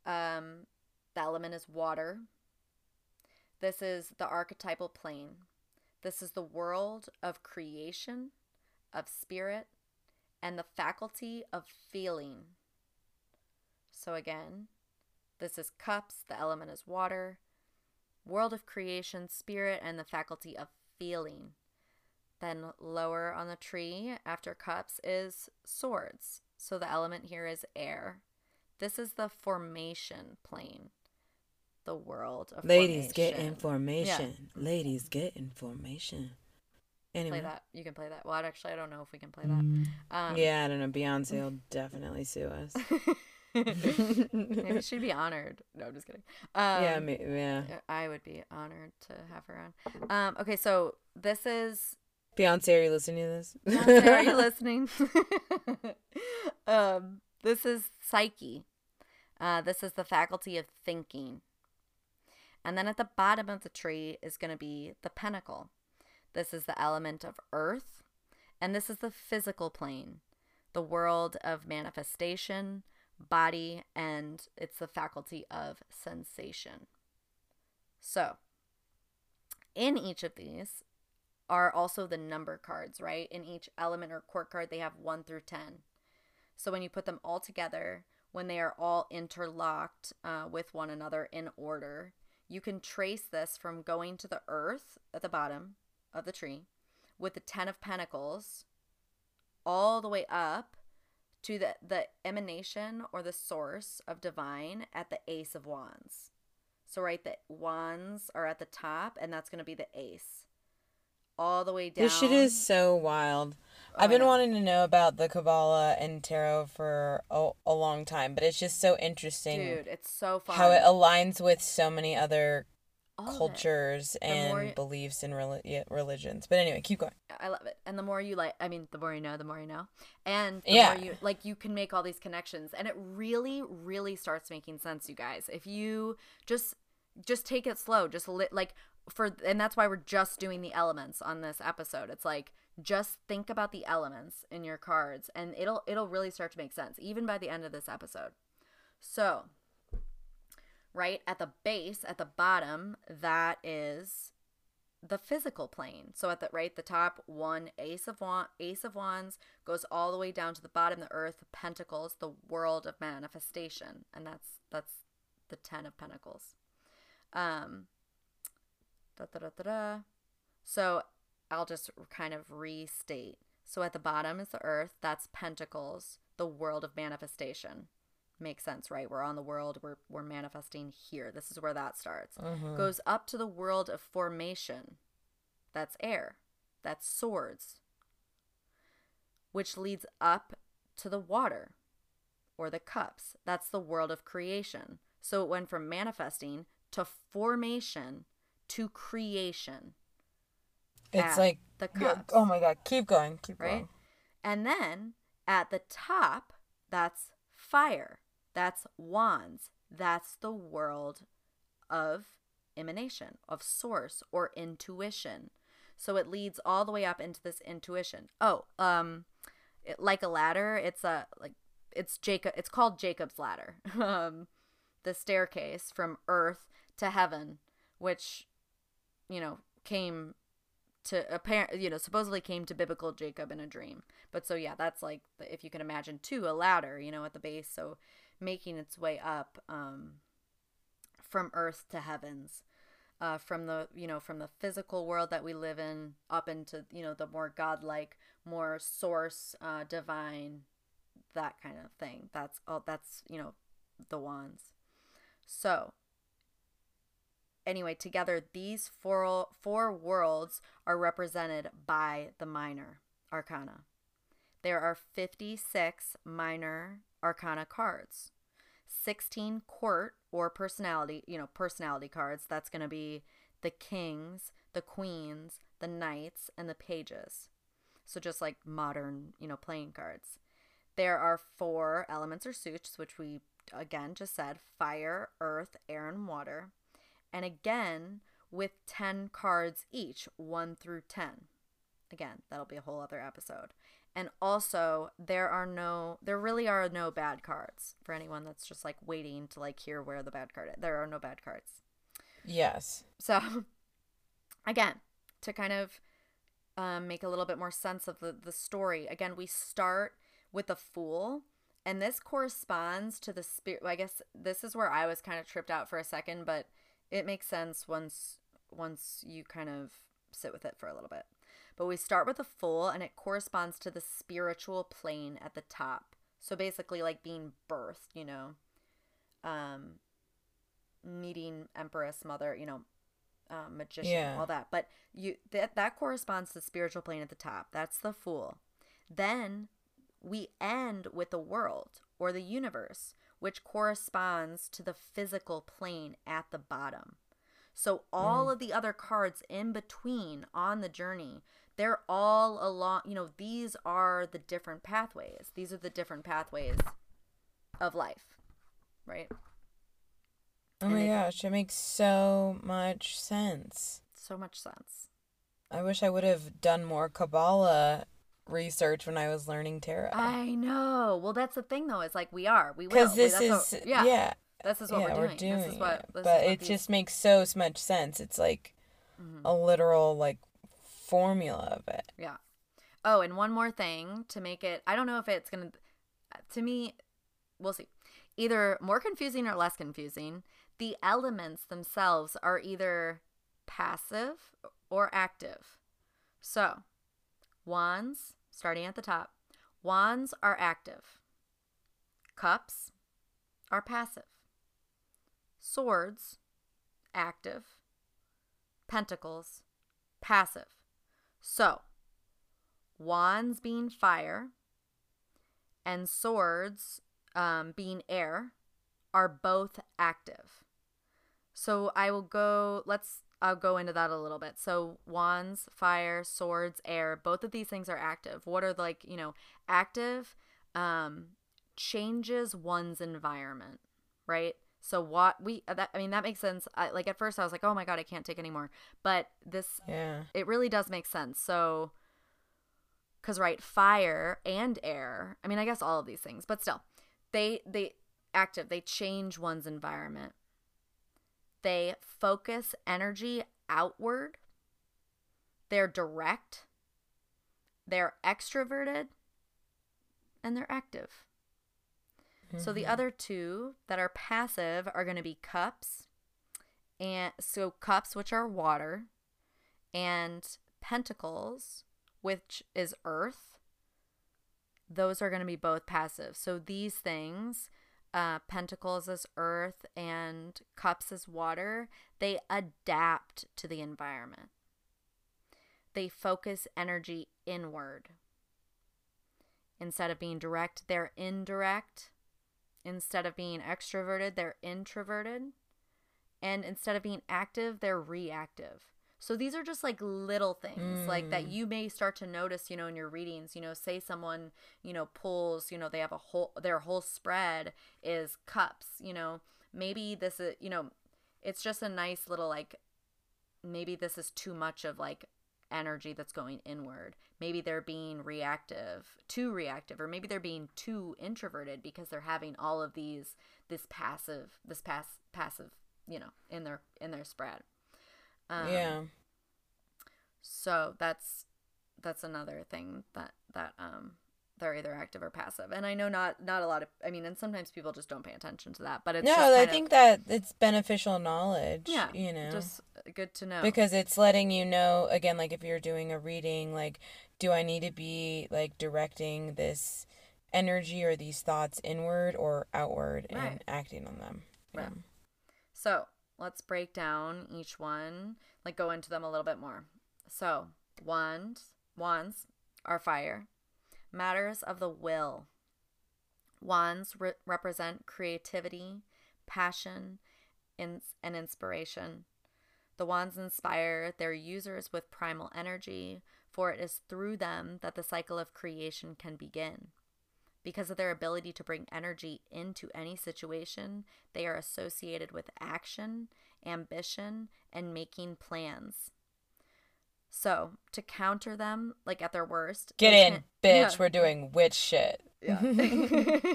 Um, the element is water. This is the archetypal plane. This is the world of creation, of spirit, and the faculty of feeling. So again, this is cups, the element is water, world of creation, spirit, and the faculty of feeling. Then lower on the tree after cups is swords. So the element here is air. This is the formation plane, the world of Ladies get formation. information. Ladies get information. Anyway. Play that. You can play that. Well, actually, I don't know if we can play that. Um, Yeah, I don't know. Beyonce will definitely sue us. Maybe she'd be honored. No, I'm just kidding. Um, yeah, me, yeah. I would be honored to have her on. Um, okay, so this is. Beyonce, are you listening to this? Beyonce, are you listening? um, this is psyche. Uh, this is the faculty of thinking. And then at the bottom of the tree is going to be the pentacle. This is the element of earth. And this is the physical plane, the world of manifestation, body, and it's the faculty of sensation. So, in each of these are also the number cards, right? In each element or court card, they have 1 through 10. So, when you put them all together, when they are all interlocked uh, with one another in order, you can trace this from going to the earth at the bottom of the tree with the 10 of pentacles all the way up to the, the emanation or the source of divine at the ace of wands so right the wands are at the top and that's going to be the ace all the way down This shit is so wild. Oh, I've been wanting to know about the Kabbalah and tarot for a, a long time, but it's just so interesting dude it's so fun how it aligns with so many other All cultures and you- beliefs and reli- yeah, religions. But anyway, keep going. I love it. And the more you like, I mean, the more you know, the more you know. And the Yeah. more you like, you can make all these connections, and it really, really starts making sense, you guys. If you just just take it slow, just li- like for, and that's why we're just doing the elements on this episode. It's like just think about the elements in your cards, and it'll it'll really start to make sense, even by the end of this episode. So, right at the base, at the bottom, that is the physical plane. So at the right the top, one ace of wand, ace of wands goes all the way down to the bottom, the earth, pentacles, the world of manifestation, and that's that's the ten of pentacles. Um. Da, da, da, da, da. So I'll just kind of restate. So at the bottom is the earth. That's pentacles, the world of manifestation. Makes sense, right? We're on the world. We're we're manifesting here. This is where that starts. Mm-hmm. Goes up to the world of formation. That's air. That's swords. Which leads up to the water or the cups. That's the world of creation. So it went from manifesting to formation to creation. It's like the cups Oh my god, keep going, keep right? going. And then at the top, that's fire. That's wands. That's the world of emanation, of source or intuition. So it leads all the way up into this intuition. Oh, um it, like a ladder, it's a like it's Jacob it's called Jacob's ladder. um the staircase from earth to heaven, which you know, came to apparent you know supposedly came to biblical jacob in a dream. But so yeah that's like if you can imagine too a ladder you know at the base so making its way up um from earth to heavens uh from the you know from the physical world that we live in up into you know the more godlike more source uh divine that kind of thing. That's all that's you know the wands. So anyway, together these four four worlds are represented by the minor arcana. There are 56 minor arcana cards. 16 court or personality, you know, personality cards. That's going to be the kings, the queens, the knights, and the pages. So just like modern, you know, playing cards. There are four elements or suits, which we again just said fire, earth, air, and water. And again, with 10 cards each, 1 through 10. Again, that'll be a whole other episode. And also, there are no, there really are no bad cards for anyone that's just like waiting to like hear where the bad card is. There are no bad cards. Yes. So, again, to kind of um, make a little bit more sense of the, the story, again, we start with the fool, and this corresponds to the spirit. I guess this is where I was kind of tripped out for a second, but it makes sense once once you kind of sit with it for a little bit. But we start with the fool, and it corresponds to the spiritual plane at the top. So basically, like being birthed, you know, um, meeting Empress Mother, you know, um, magician, Yeah. all that. But you that that corresponds to the spiritual plane at the top. That's the fool. Then we end with the world or the universe, which corresponds to the physical plane at the bottom. So all mm. of the other cards in between on the journey, they're all along, you know, these are the different pathways. These are the different pathways of life, right? Oh And my gosh, it makes so much sense. So much sense. I wish I would have done more Kabbalah research when I was learning tarot. I know. Well, that's the thing though. It's like we are. We will. Because this That's is what- yeah, yeah. This is what yeah, we're doing. this is what. it. This but is what it these- just makes so much sense. It's like Mhm. a literal like formula of it. Yeah. Oh, and one more thing to make it. I don't know if it's gonna. To me, we'll see. Either more confusing or less confusing. The elements themselves are either passive or active. So, wands, starting at the top, wands are active. Cups are passive. Swords, active. Pentacles, passive. So, wands being fire and swords um, being air are both active. So I will go, let's, I'll go into that a little bit. So wands, fire, swords, air, both of these things are active. What are like, you know, active um, changes one's environment, right? So what we, that, I mean, that makes sense. I, like at first I was like, oh my God, I can't take anymore. But this Yeah. it really does make sense. So, because right, fire and air. I mean, I guess all of these things, but still, they they active. They change one's environment. They focus energy outward. They're direct. They're extroverted, and they're active. So the mm-hmm. other two that are passive are going to be cups, and so cups, which are water, and pentacles, which is earth. Those are going to be both passive. So these things, uh, pentacles as earth and cups as water, they adapt to the environment. They focus energy inward. Instead of being direct, they're indirect. Instead of being extroverted, they're introverted. And instead of being active, they're reactive. So these are just like little things like that mm. you may start to notice, you know, in your readings, you know, say someone, you know, pulls, you know, they have a whole their whole spread is cups, you know. Maybe this is, you know, it's just a nice little like maybe this is too much of like energy that's going inward. Maybe they're being reactive, too reactive, or maybe they're being too introverted because they're having all of these this passive, this pass passive, you know, in their in their spread. Um, yeah. So that's that's another thing that that um they're either active or passive. And I know not not a lot of I mean, and sometimes people just don't pay attention to that. But it's No, I kind of- think that it's beneficial knowledge. yeah, You know. just good to know because it's letting you know again like if you're doing a reading like do i need to be like directing this energy or these thoughts inward or outward Right. and acting on them Right. Yeah. So let's break down each one, like go into them a little bit more. So wands, wands are fire, matters of the will. Wands re- represent creativity, passion, ins- and inspiration. The wands inspire their users with primal energy, for it is through them that the cycle of creation can begin. Because of their ability to bring energy into any situation, they are associated with action, ambition, and making plans. So, to counter them, like at their worst, Get in, can- bitch. Yeah. We're doing witch shit. Yeah.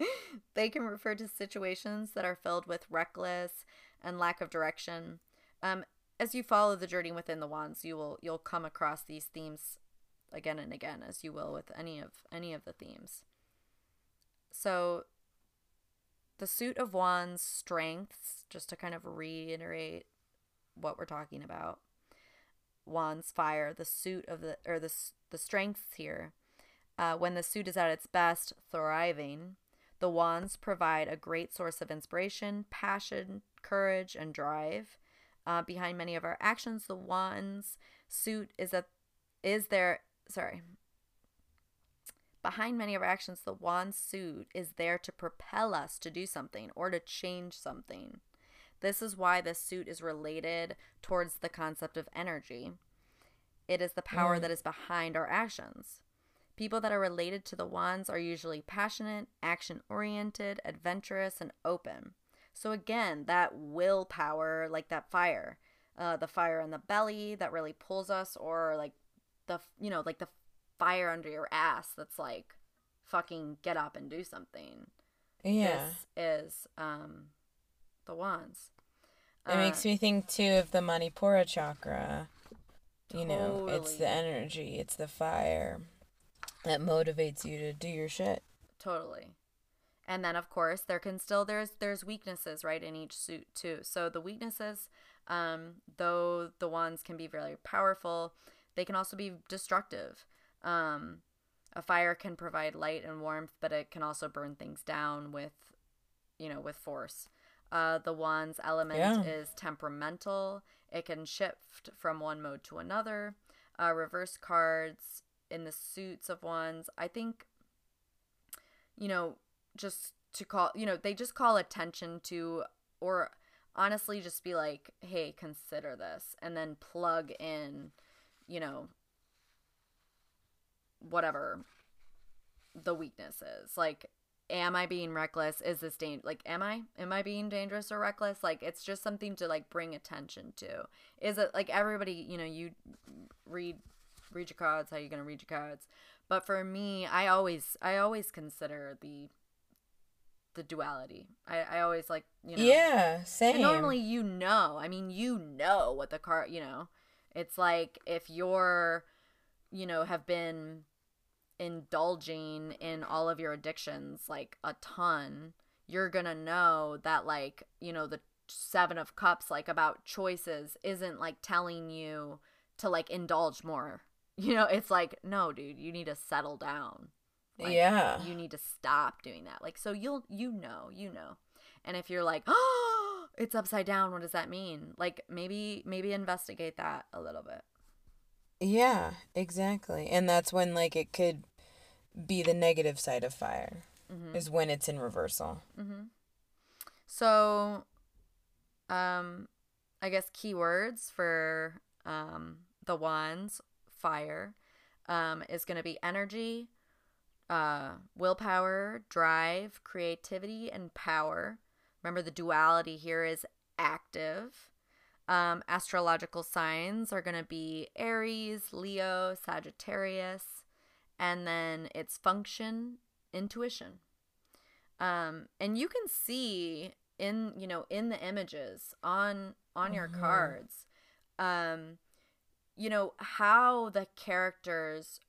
they can refer to situations that are filled with reckless and lack of direction. Um, as you follow the journey within the wands, you will you'll come across these themes again and again, as you will with any of any of the themes. So, the suit of wands strengths, just to kind of reiterate what we're talking about. Wands fire, the suit of the or the the strengths here uh, when the suit is at its best, thriving, the wands provide a great source of inspiration, passion, courage, and drive. Uh, behind many of our actions, the wands suit is a is there. Sorry. Behind many of our actions, the wand suit is there to propel us to do something or to change something. This is why this suit is related towards the concept of energy. It is the power that is behind our actions. People that are related to the wands are usually passionate, action oriented, adventurous, and open. So, again, that willpower, like that fire, uh, the fire in the belly that really pulls us, or like the, you know, like the fire under your ass that's like, fucking get up and do something. Yeah. This is um, the wands. It makes me think too of the Manipura chakra. You know, it's the energy, it's the fire that motivates you to do your shit. totally and then of course there can still there's there's weaknesses right in each suit too so the weaknesses um though the wands can be very powerful they can also be destructive um a fire can provide light and warmth but it can also burn things down with you know with force. Uh the wand's element Yeah. is temperamental. It can shift from one mode to another. Uh reverse cards in the suits of wands i think you know, just to call, you know, they just call attention to, or honestly, just be like, hey, consider this, and then plug in, you know, whatever the weakness is. Like, am I being reckless? Is this dang like am I? Am I being dangerous or reckless? Like it's just something to like bring attention to. Is it like everybody, you know, you read read your cards, how you gonna read your cards. But for me, I always I always consider the the duality. I, I always like you know Yeah, same. and normally you know. I mean, you know what the car, you know. It's like if you're, you know, have been indulging in all of your addictions like a ton, you're going to know that like, you know, the 7 of cups like about choices isn't like telling you to like indulge more. You know, it's like, no, dude, you need to settle down. Like, Yeah. You need to stop doing that. Like so you'll you know, you know. And if you're like, "Oh, it's upside down, what does that mean?" Like maybe maybe investigate that a little bit. Yeah, exactly. And that's when like it could be the negative side of fire. Mm-hmm. Is when it's in reversal. So um I guess keywords for um the wands fire um is going to be energy, uh willpower, drive, creativity and power. Remember the duality here is active. Um, astrological signs are going to be Aries, Leo, Sagittarius, and then its function, intuition. Um, and you can see in you know in the images on on your cards, um, you know how the characters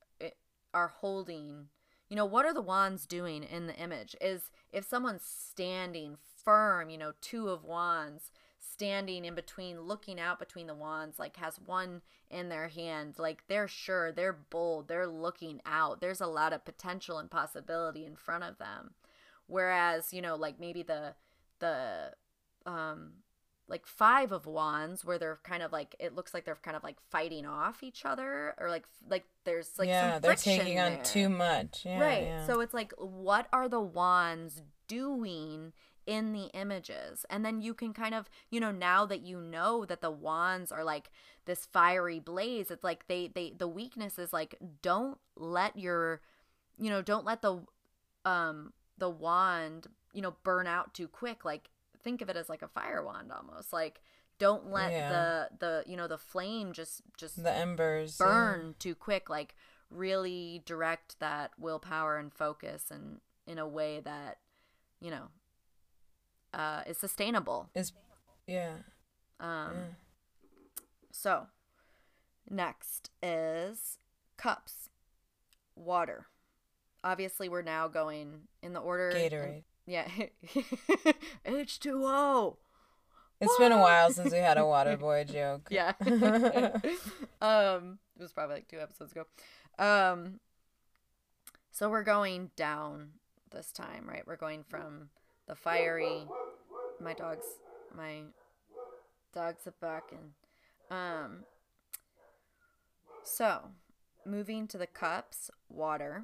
are holding. You know what are the wands doing in the image? Is if someone's standing firm, you know, two of wands standing in between, looking out between the wands, like has one in their hand, like they're sure, they're bold, they're looking out. There's a lot of potential and possibility in front of them. Whereas, you know, like maybe the the um like five of wands where they're kind of like it looks like they're kind of like fighting off each other or like like there's like yeah, they're taking on too much. Yeah, right. yeah. So it's like, what are the wands doing in the images? And then you can kind of, you know, now that you know that the wands are like this fiery blaze, it's like they, they, the weakness is like, don't let your, you know, don't let the, um the wand you know burn out too quick like think of it as like a fire wand almost like don't let Yeah. the the you know the flame just just The embers. yeah. burn too quick like really direct that willpower and focus and in a way that you know uh is sustainable Is yeah. um Yeah. so next is cups water obviously we're now going in the order Gatorade. yeah h2o It's been a while since we had a water boy joke. Yeah. um, it was probably like two episodes ago. Um, so we're going down this time, right? We're going from the fiery. My dog's my dog's a barking. Um. So, moving to the cups, water.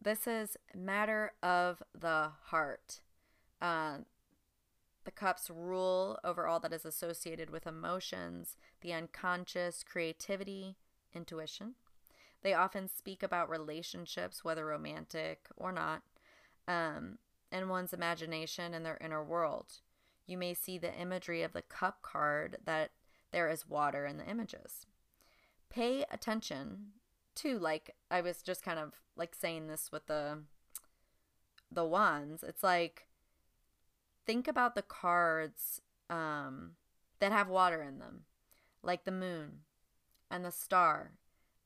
This is matter of the heart. Uh, the cups rule over all that is associated with emotions, the unconscious, creativity, intuition. They often speak about relationships, whether romantic or not, um, and one's imagination and their inner world. You may see the imagery of the cup card that there is water in the images. Pay attention to, like, I was just kind of like saying this with the the wands. It's like think about the cards um, that have water in them, like the moon and the star,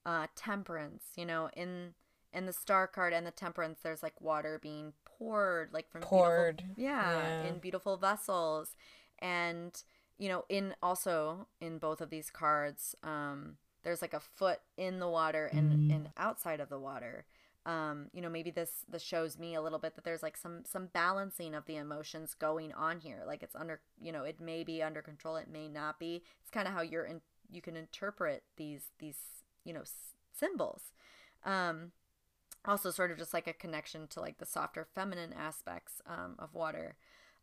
uh, temperance. You know, in in the star card and the temperance, there's like water being poured, like from Poured, beautiful, yeah, yeah. in beautiful vessels, and you know, in also in both of these cards, um, there's like a foot in the water and and outside of the water. Um you know maybe this this shows me a little bit that there's like some some balancing of the emotions going on here. Like it's under you know it may be under control it may not be. It's kind of how you're in you can interpret these these you know s- symbols. Um also sort of just like a connection to like the softer feminine aspects um, of water.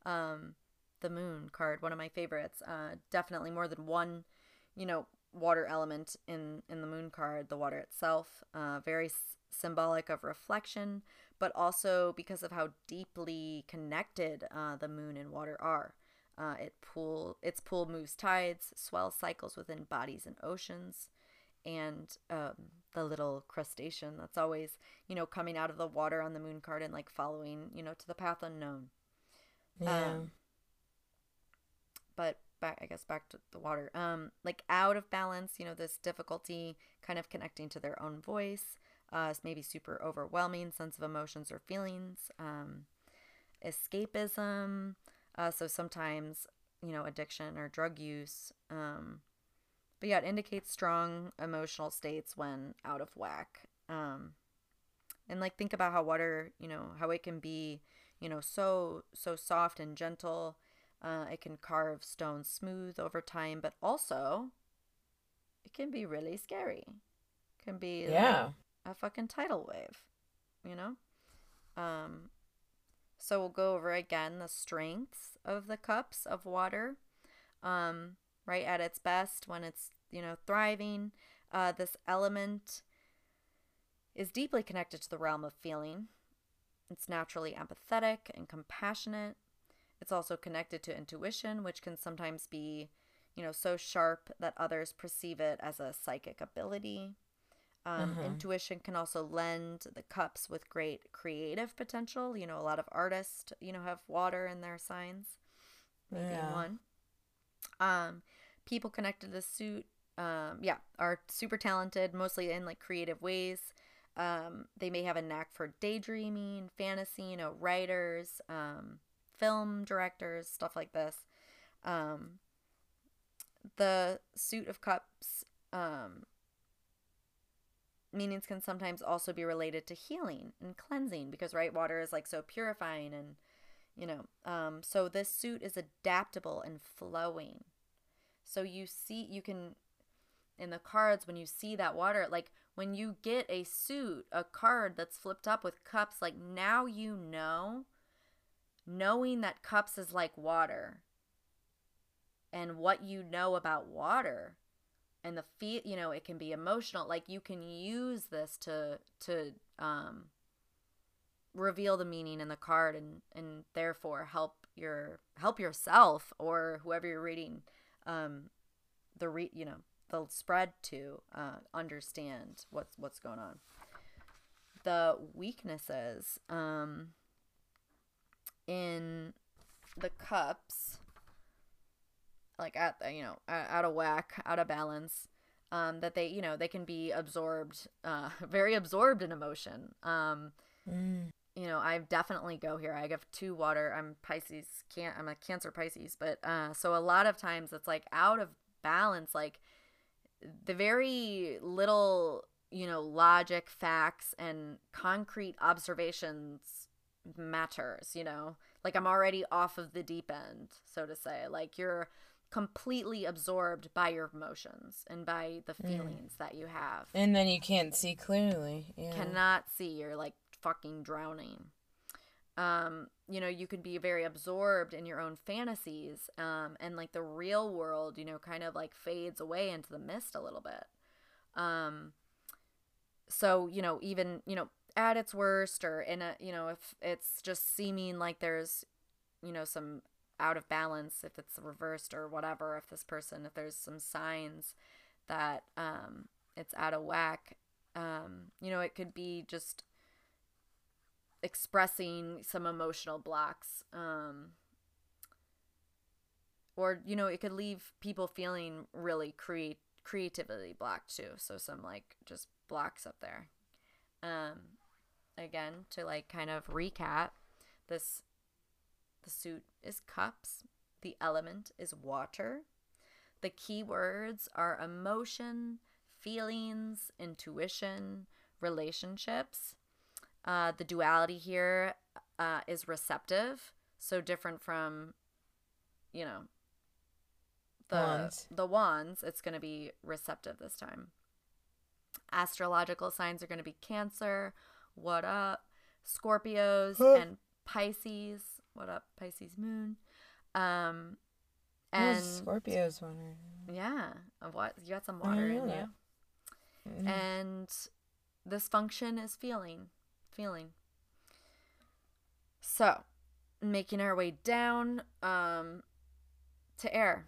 Um the moon card one of my favorites uh definitely more than one you know water element in in the moon card the water itself uh very s- symbolic of reflection but also because of how deeply connected uh, the moon and water are. Uh, it pool its pool moves tides swell cycles within bodies and oceans and um, the little crustacean that's always you know coming out of the water on the moon card and like following you know to the path unknown Yeah. um, but back, I guess back to the water. Um, like out of balance, you know, this difficulty kind of connecting to their own voice, uh, maybe super overwhelming sense of emotions or feelings, um, escapism. Uh, so sometimes, you know, addiction or drug use. Um, but yeah, it indicates strong emotional states when out of whack. Um, and like think about how water, you know, how it can be, you know, so so soft and gentle. Uh, it can carve stone smooth over time, but also it can be really scary. can be like, Yeah. a fucking tidal wave, you know? Um, so we'll go over again the strengths of the cups of water. Um, right at its best when it's, you know, thriving. Uh, this element is deeply connected to the realm of feeling. It's naturally empathetic and compassionate. It's also connected to intuition, which can sometimes be, you know, so sharp that others perceive it as a psychic ability. Um, Mhm. Intuition can also lend the cups with great creative potential. You know, a lot of artists, you know, have water in their signs. Being Yeah. one. Um, people connected to the suit, um, yeah, are super talented, mostly in like creative ways. Um, they may have a knack for daydreaming, fantasy, you know, writers, um, film directors, stuff like this. Um, the suit of cups um, meanings can sometimes also be related to healing and cleansing because right water is like so purifying and you know um, so this suit is adaptable and flowing so you see you can in the cards when you see that water like when you get a suit a card that's flipped up with cups like now you know knowing that cups is like water and what you know about water and the feel you know it can be emotional like you can use this to to um reveal the meaning in the card and and therefore help your help yourself or whoever you're reading um the re you know the spread to uh understand what's what's going on. The weaknesses um in the cups like at the, you know out of whack out of balance um that they you know they can be absorbed uh very absorbed in emotion um you know i definitely go here. I have two water i'm pisces can't i'm a cancer pisces but uh so a lot of times it's like out of balance like the very little you know logic facts and concrete observations matters you know? Like i'm already off of the deep end so to say. Like you're completely absorbed by your emotions and by the feelings that you have. And then you can't see clearly. Yeah. cannot see. You're like fucking drowning. Um you know you can be very absorbed in your own fantasies um and like the real world you know kind of like fades away into the mist a little bit. Um so you know even you know at its worst or in a you know if it's just seeming like there's you know some out of balance if it's reversed or whatever if this person if there's some signs that um it's out of whack um you know it could be just expressing some emotional blocks um or you know it could leave people feeling really create creativity blocked too so some like just blocks up there. Um again to like kind of recap this the suit is cups the element is water the key words are emotion feelings intuition relationships uh, the duality here uh, is receptive, so different from, you know, the Wands. the wands. It's going to be receptive this time. Astrological signs are going to be Cancer. What up, Scorpios and Pisces. What up, Pisces Moon. Um, And Scorpio's one. yeah, of what you got some water in that. you and this function is feeling feeling. So making our way down um to air.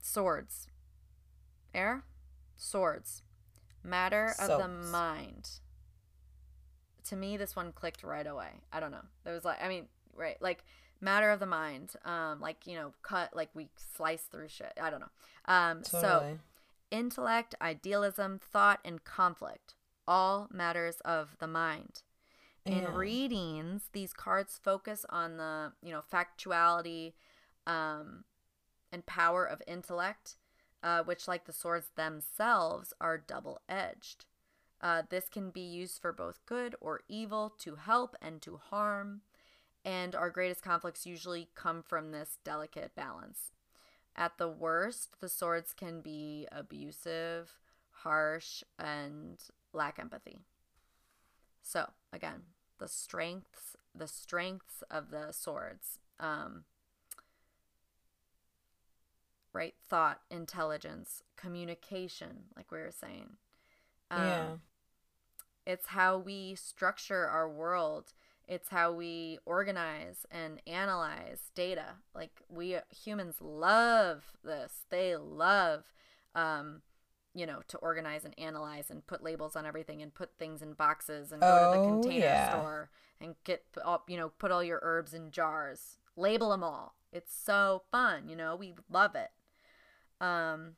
Swords. Air. Swords. Matter of the mind. To me this one clicked right away. I don't know. There was like i mean right like matter of the mind um like you know cut like we slice through shit. I don't know. Um so intellect, idealism, thought, and conflict, all matters of the mind. In readings, these cards focus on the, you know, factuality um, and power of intellect, uh, which, like the swords themselves, are double edged. Uh, this can be used for both good or evil, to help and to harm. And our greatest conflicts usually come from this delicate balance. At the worst, the swords can be abusive, harsh, and lack empathy. So, again, the strengths the strengths of the swords. Um, right? Thought, intelligence, communication, like we were saying. Um, yeah. it's how we structure our world. It's how we organize and analyze data. Like we humans love this. They love um you know, to organize and analyze and put labels on everything and put things in boxes and go to the Oh, container yeah. store and get up, you know, put all your herbs in jars. Label them all. It's so fun, you know. We love it. Um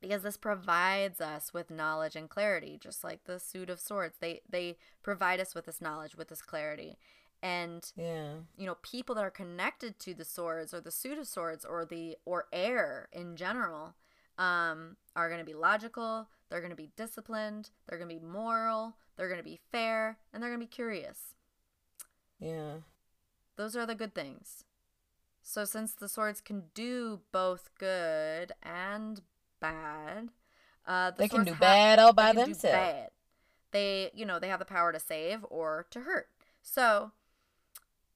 because this provides us with knowledge and clarity just like the suit of swords they they provide us with this knowledge with this clarity and Yeah. you know people that are connected to the swords or the suit of swords or the or air in general um are going to be logical they're going to be disciplined they're going to be moral they're going to be fair and they're going to be curious Yeah. those are the good things so since the swords can do both good and bad uh the They can do bad all by they can do themselves. bad. They, you know, they have the power to save or to hurt. So,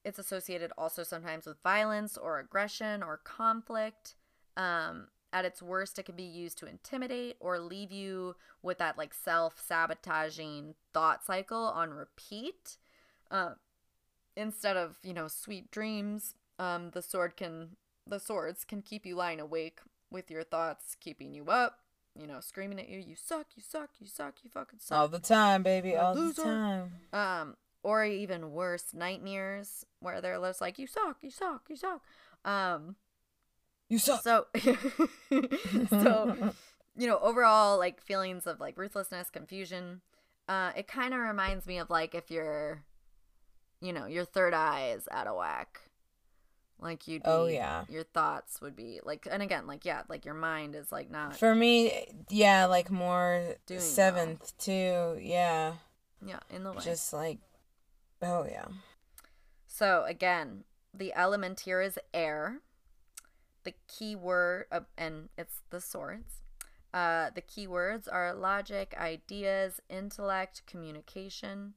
it's associated also sometimes with violence or aggression or conflict. Um, at its worst, it can be used to intimidate or leave you with that like self sabotaging thought cycle on repeat. Uh, instead of you know sweet dreams, um, the sword can the swords can keep you lying awake with your thoughts keeping you up. You know, screaming at you, you suck, you suck, you suck, you fucking suck. All the time, baby. All loser. the time. um or even worse nightmares where they're just like you suck you suck you suck um You suck. so so you know overall like feelings of like ruthlessness confusion uh it kind of reminds me of like if your you know your third eye is out of whack like you'd be, Oh, yeah. your thoughts would be like and again like yeah like your mind is like not For me, yeah, like more Doing well. seventh too. Yeah, yeah in the way just like, oh yeah. So again, the element here is air. The key word, uh, and it's the swords. Uh, the key words are logic, ideas, intellect, communication.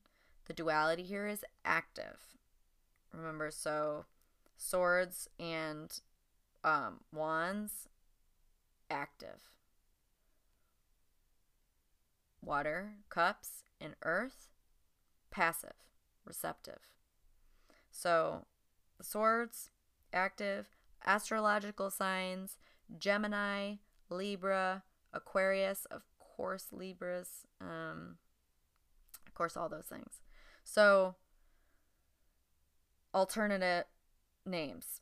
The duality here is active. Remember, so swords and um, wands, active. Water, cups, and earth, passive, receptive. So, swords, active, astrological signs, Gemini, Libra, Aquarius, of course, Libras, um, of course, all those things. So, alternate names.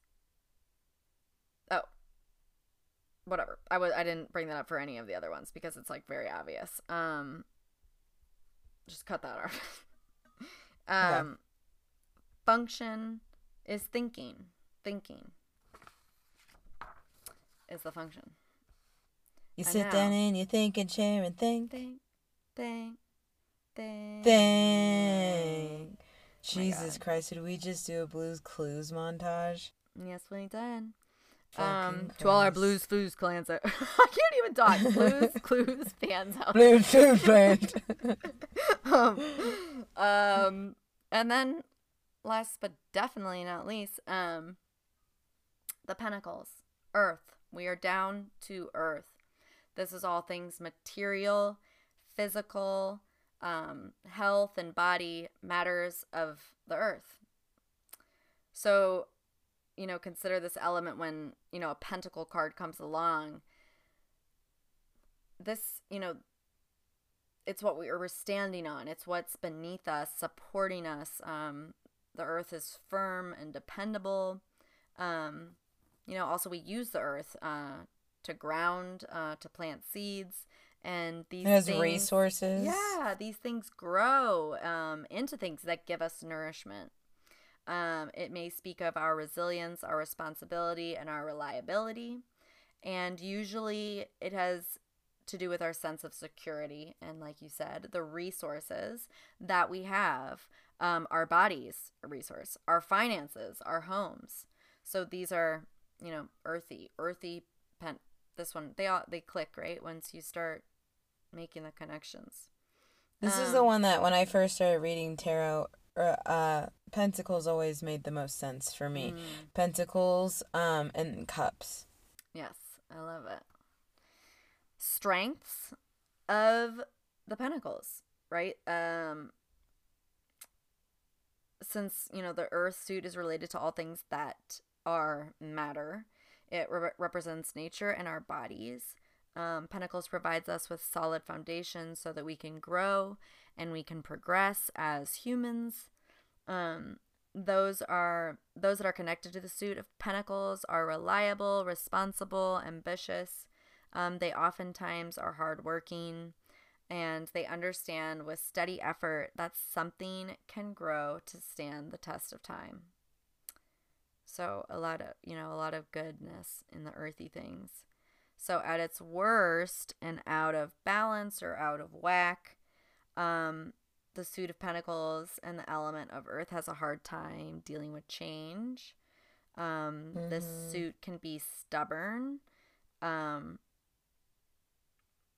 Oh, whatever. I was I didn't bring that up for any of the other ones because it's like very obvious. Um, just cut that off. um, function is thinking. Thinking is the function. You I sit down and you think and share and think, Think, think, think. think. Jesus God. Christ, did we just do a Blues Clues montage? Yes, we did. Um, to all our blues foos clans, I can't even talk. Blues clues fans out Blues Food fans. um, um, and then last but definitely not least, um, the pentacles, Earth. We are down to Earth. This is all things material, physical, um, health and body matters of the Earth. So, you know, consider this element when you know a pentacle card comes along. This, you know, it's what we we're standing on. It's what's beneath us, supporting us. Um, the earth is firm and dependable. Um, you know, also we use the earth uh, to ground, uh, to plant seeds, and these things- resources. Yeah, these things grow um, into things that give us nourishment. Um, it may speak of our resilience, our responsibility, and our reliability. And usually it has to do with our sense of security. And, like you said, the resources that we have um, our bodies, a resource, our finances, our homes. So these are, you know, earthy, earthy pen. This one, they all they click right once you start making the connections. This is the Um, one that when I first started reading tarot, uh, uh, Pentacles always made the most sense for me. Mm. Pentacles, um, and Cups. Yes, I love it. Strengths of the pentacles, right? Um since, you know, the earth suit is related to all things that are matter, it re- represents nature and our bodies. Um, Pentacles provides us with solid foundations so that we can grow and we can progress as humans. Um, those are those that are connected to the suit of pentacles are reliable, responsible, ambitious. Um, they oftentimes are hardworking, and they understand with steady effort that something can grow to stand the test of time. So a lot of you know a lot of goodness in the earthy things. So at its worst and out of balance or out of whack, um, the suit of pentacles and the element of earth has a hard time dealing with change. Um, This Mhm. suit can be stubborn, um,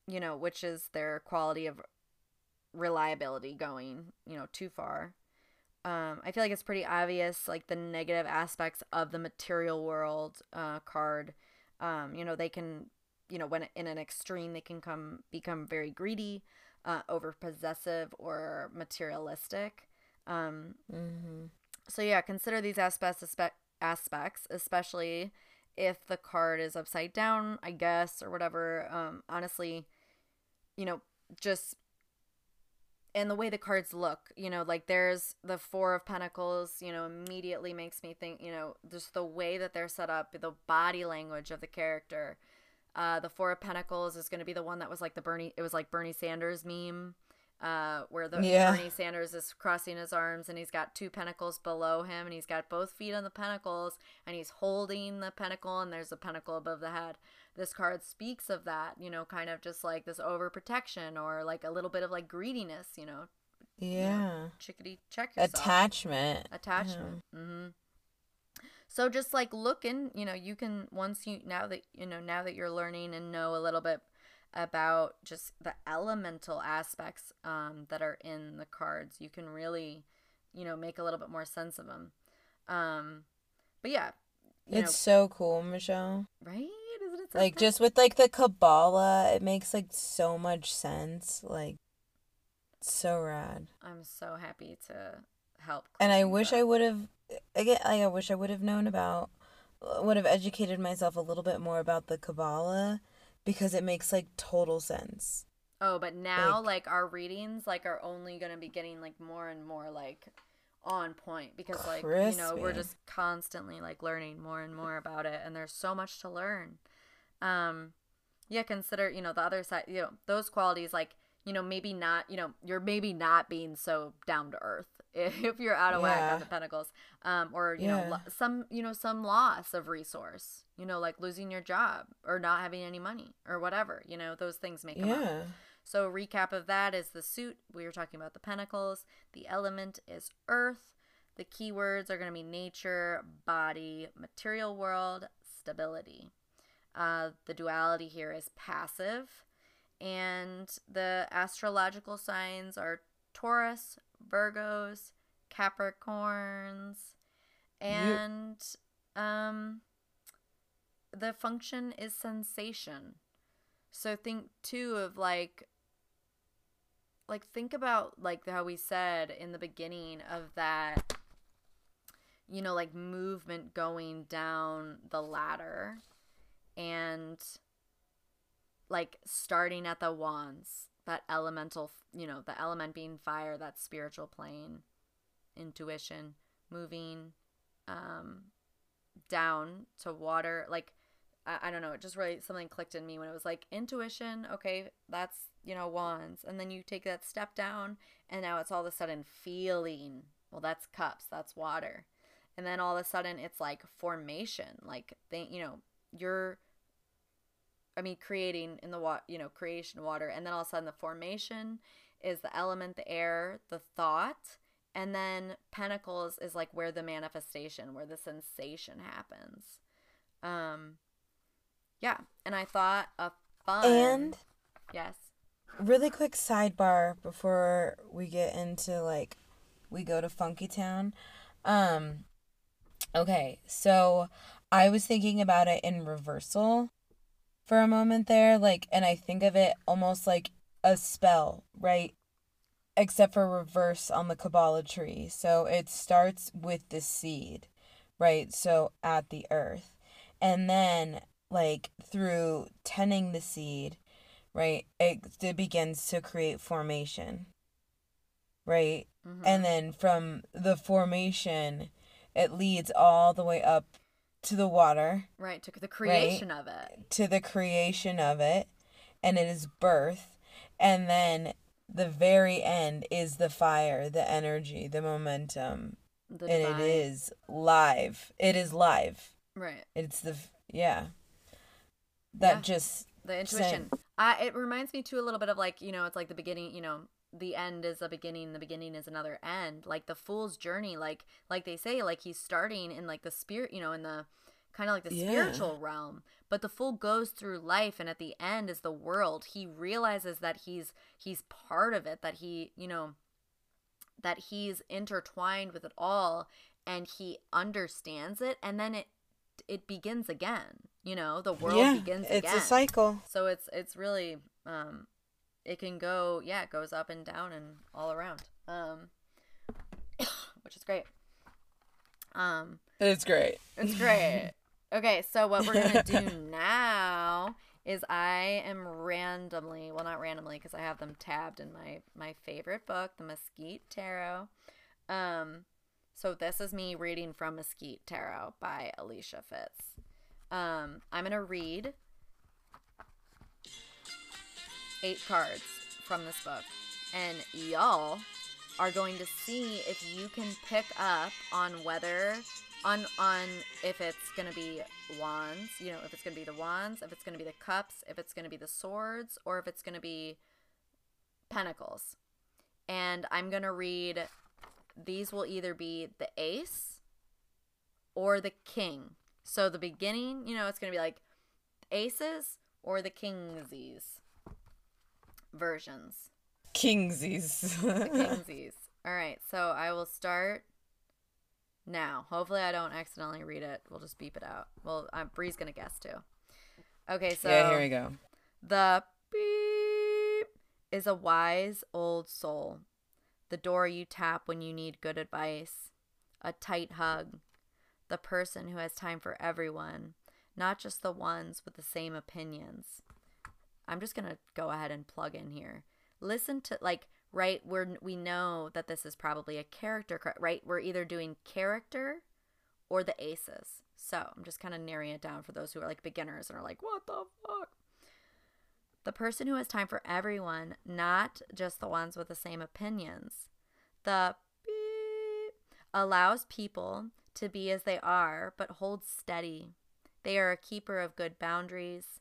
you know, which is their quality of reliability going, you know, too far. Um, I feel like it's pretty obvious, like the negative aspects of the material world uh, card. Um, you know, they can, you know, when in an extreme, they can come become very greedy, uh, over possessive or materialistic. Um, Mm-hmm. so yeah, consider these aspects aspe- aspects, especially if the card is upside down, I guess, or whatever. Um, honestly, you know, just and the way the cards look, you know, like there's the four of pentacles, you know, immediately makes me think, you know, just the way that they're set up, the body language of the character. Uh, the four of pentacles is going to be the one that was like the Bernie, it was like Bernie Sanders meme, uh, where the Yeah. Bernie Sanders is crossing his arms and he's got two pentacles below him and he's got both feet on the pentacles and he's holding the pentacle and there's a pentacle above the head. This card speaks of that, you know, kind of just like this overprotection or like a little bit of like greediness, you know, Yeah. chickadee check yourself Attachment. attachment. hmm So just like looking, you know, you can once you now that you know now that you're learning and know a little bit about just the elemental aspects um, that are in the cards, you can really, you know, make a little bit more sense of them. Um, but yeah, you It's so cool, Michelle. right? Isn't it Like something? just with like the Kabbalah, it makes like so much sense. Like so rad. I'm so happy to help. And I wish up. I would have again like I wish I would have known about would have educated myself a little bit more about the Kabbalah because it makes like total sense. Oh, but now Like- like, our readings like are only gonna be getting like more and more like on point because like you know we're just constantly like learning more and more about it and there's so much to learn. Um yeah, consider, you know, the other side, you know, those qualities like, you know, maybe not, you know, you're maybe not being so down to earth if you're out of whack Yeah. on the pentacles. Um or, you know, lo- some, you know, some loss of resource, you know, like losing your job or not having any money or whatever, you know, those things come up. Yeah. So recap of that is the suit. We were talking about the pentacles. The element is earth. The keywords are going to be nature, body, material world, stability. Uh, the duality here is passive. And the astrological signs are Taurus, Virgos, Capricorns, and um, the function is sensation. So think too of like like think about like how we said in the beginning of that you know like movement going down the ladder and like starting at the wands that elemental you know the element being fire that spiritual plane intuition moving um down to water like I, I don't know it just really something clicked in me when it was like intuition okay that's you know wands and then you take that step down and now it's all of a sudden feeling well that's cups that's water and then all of a sudden it's like formation like they you know you're i mean creating in the water you know creation water. And then all of a sudden the formation is the element the air the thought. And then pentacles is like where the manifestation where the sensation happens. Um yeah. And i thought a fun And yes. really quick sidebar before we get into like we go to Funky Town. Um okay, so I was thinking about it in reversal for a moment there, like and I think of it almost like a spell, right? Except for reverse on the Kabbalah tree. So it starts with the seed, right? So at the earth. And then like through tending the seed, right it, it begins to create formation right Mhm. and then from the formation it leads all the way up to the water. Right to the creation of it. To the creation of it. And it is birth. And then the very end is the fire the energy the momentum. The and divine. it is live. It is live. Right. It's the yeah. That Yeah. just the intuition. I, it reminds me too a little bit of like you know it's like the beginning you know the end is a beginning the beginning is another end. Like the fool's journey like like they say like he's starting in like the spirit you know in the kind of like the Yeah. spiritual realm. But the fool goes through life and at the end is the world. He realizes that he's he's part of it that he you know that he's intertwined with it all and he understands it and then it it begins again you know? The world yeah begins it's again. a cycle. So it's it's really um it can go yeah it goes up and down and all around um which is great. Um, It's great. it's great. Okay, so what we're gonna do now is I am randomly, well, not randomly, because I have them tabbed in my my favorite book, the Mesquite Tarot. Um, so this is me reading from Mesquite Tarot by Alicia Fitz. Um, I'm gonna read eight cards from this book, and y'all are going to see if you can pick up on whether on on if it's gonna be wands, you know, if it's gonna be the wands, if it's gonna be the cups, if it's gonna be the swords, or if it's gonna be pentacles. And I'm gonna read these will either be the ace or the king. So the beginning, you know, it's gonna be like aces or the kingsies versions. Kingsies. Kingsies. All right, so I will start now. Hopefully, I don't accidentally read it. We'll just beep it out. Well, Bree's gonna guess too. Okay, so yeah, here we go. the beep is a wise old soul. The door you tap when you need good advice. A tight hug. The person who has time for everyone, not just the ones with the same opinions. I'm just going to go ahead and plug in here. Listen to like right we're we know that this is probably a character right? We're either doing character or the aces. So, I'm just kind of narrowing it down for those who are like beginners and are like, "What the fuck?" The person who has time for everyone, not just the ones with the same opinions. The beep allows people to be as they are, but holds steady. They are a keeper of good boundaries.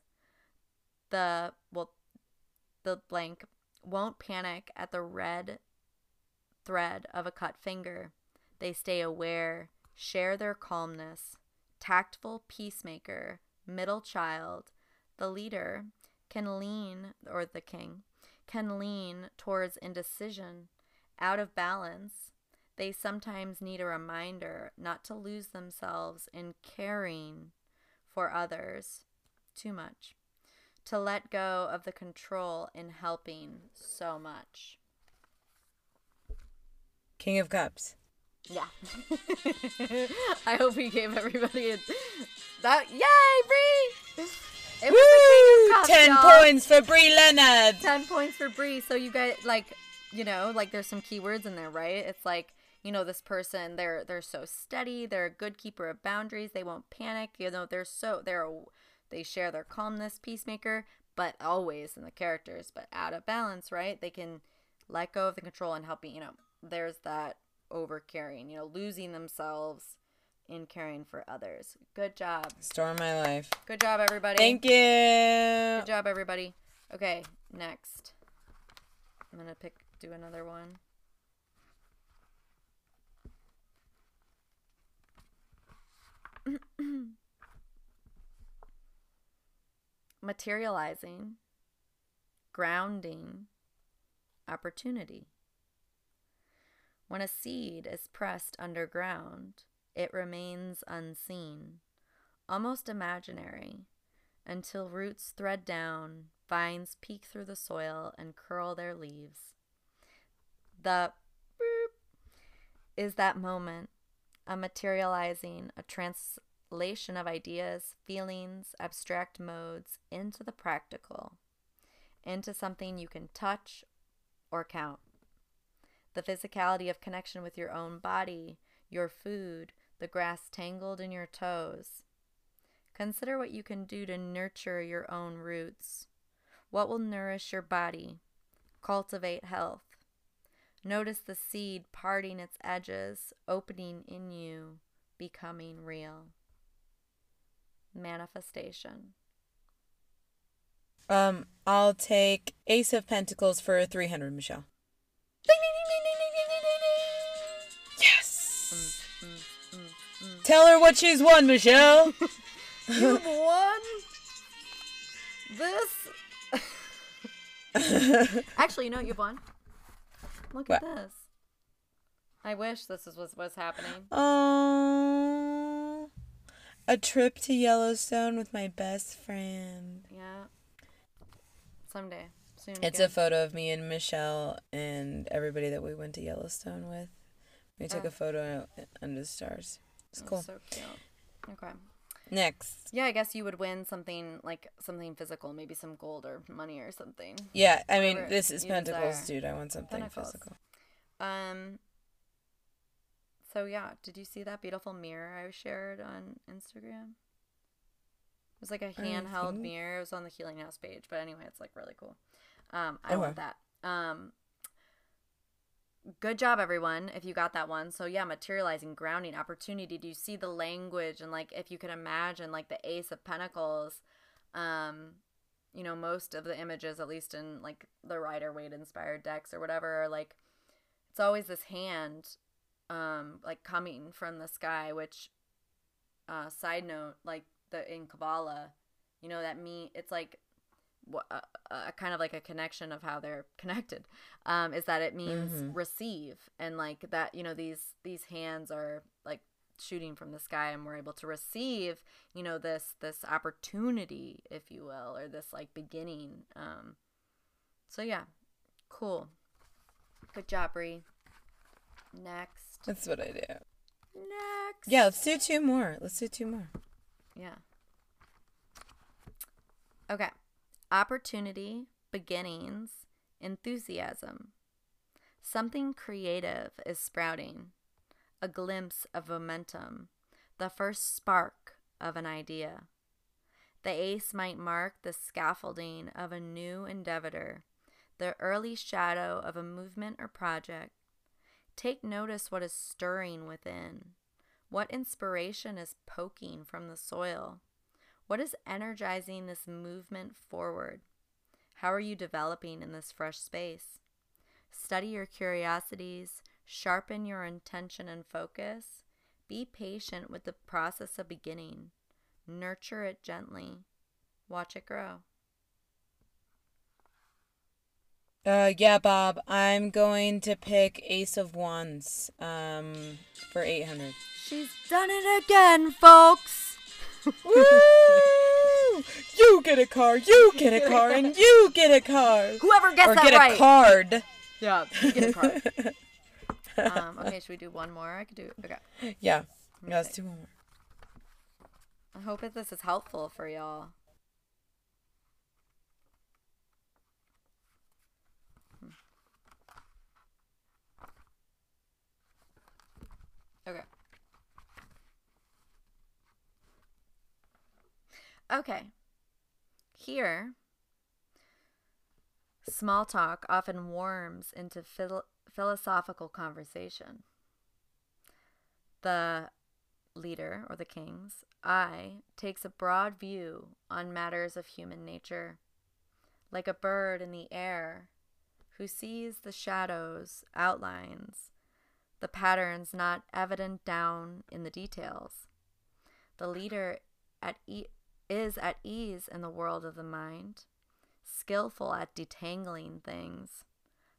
The, well, the blank won't panic at the red thread of a cut finger. They stay aware, share their calmness. Tactful peacemaker, middle child, the leader can lean, or the king, can lean towards indecision, out of balance. They sometimes need a reminder not to lose themselves in caring for others too much, to let go of the control in helping so much. King of Cups. Yeah. I hope we gave everybody a, that. Yay, Bree! It was the King of Cups, Ten y'all. points for Bree Leonard. 10 points for Bree. So you guys like, you know, like there's some keywords in there, right? It's like, you know, this person, they're they're so steady, they're a good keeper of boundaries, they won't panic, you know, they're so they're they share their calmness, peacemaker, but always in the characters, but out of balance, right? They can let go of the control and helping, you You know, there's that over caring, you know, losing themselves in caring for others. Good job. Storm my life. Good job, everybody. Thank you. Good job, everybody. Okay, next. I'm gonna pick do another one. Materializing, grounding, opportunity. When a seed is pressed underground, it remains unseen, almost imaginary, until roots thread down, vines peek through the soil and curl their leaves. The is that moment, a materializing, a translation of ideas, feelings, abstract modes into the practical, into something you can touch or count. The physicality of connection with your own body, your food, the grass tangled in your toes. Consider what you can do to nurture your own roots. What will nourish your body? Cultivate health. Notice the seed parting its edges, opening in you, becoming real. Manifestation. Um, I'll take Ace of Pentacles for 300, Michelle. Yes. Tell her what she's won, Michelle. You've won this. Actually, you know what you've won? Look at this. I wish this is what was happening. Oh, a trip to Yellowstone with my best friend. Yeah. Someday. Soon. It's again. a photo of me and Michelle and everybody that we went to Yellowstone with. We took Oh. a photo under the stars. It's cool. So cute. Okay. Next. Yeah, I guess you would win something like something physical, maybe some gold or money or something. Yeah, I mean, Whatever this is Pentacles, desire. dude. I want something Pentacles. physical. Um. So yeah, did you see that beautiful mirror I shared on Instagram? It was like a handheld think- mirror. It was on the Healing House page, but anyway, it's like really cool. Um, I Okay. want that. Um, good job, everyone. If you got that one, so yeah, materializing, grounding, opportunity. Do you see the language and like if you can imagine like the Ace of Pentacles? Um, you know, most of the images, at least in like the Rider Waite inspired decks or whatever, are like it's always this hand um like coming from the sky which uh side note like the in kabbalah you know that me it's like a, a kind of like a connection of how they're connected um is that it means Mhm. receive and like that you know these these hands are like shooting from the sky and we're able to receive you know this this opportunity if you will or this like beginning um so yeah cool good job Bree. Next That's what I do. next Yeah, let's do two more. Let's do two more. yeah. Okay. Opportunity, beginnings, enthusiasm. Something creative is sprouting. A glimpse of momentum. The first spark of an idea. The ace might mark the scaffolding of a new endeavor, the early shadow of a movement or project. Take notice what is stirring within. What inspiration is poking from the soil? What is energizing this movement forward? How are you developing in this fresh space? Study your curiosities, sharpen your intention and focus. Be patient with the process of beginning. Nurture it gently. Watch it grow. Uh, yeah, Bob. I'm going to pick Ace of Wands. Um, for eight hundred. She's done it again, folks. Woo! You get a car. You get a car, and you get a car. Whoever gets or that get right. a card. Yeah, you get a card. um, okay, should we do one more? I could do. Okay. Yeah. Yeah, let's do one more. I hope that this is helpful for y'all. Okay. Okay. Here, small talk often warms into phil- philosophical conversation. The leader or the king's eye takes a broad view on matters of human nature, like a bird in the air who sees the shadows, outlines, the patterns not evident down in the details. The leader at e- is at ease in the world of the mind, skillful at detangling things,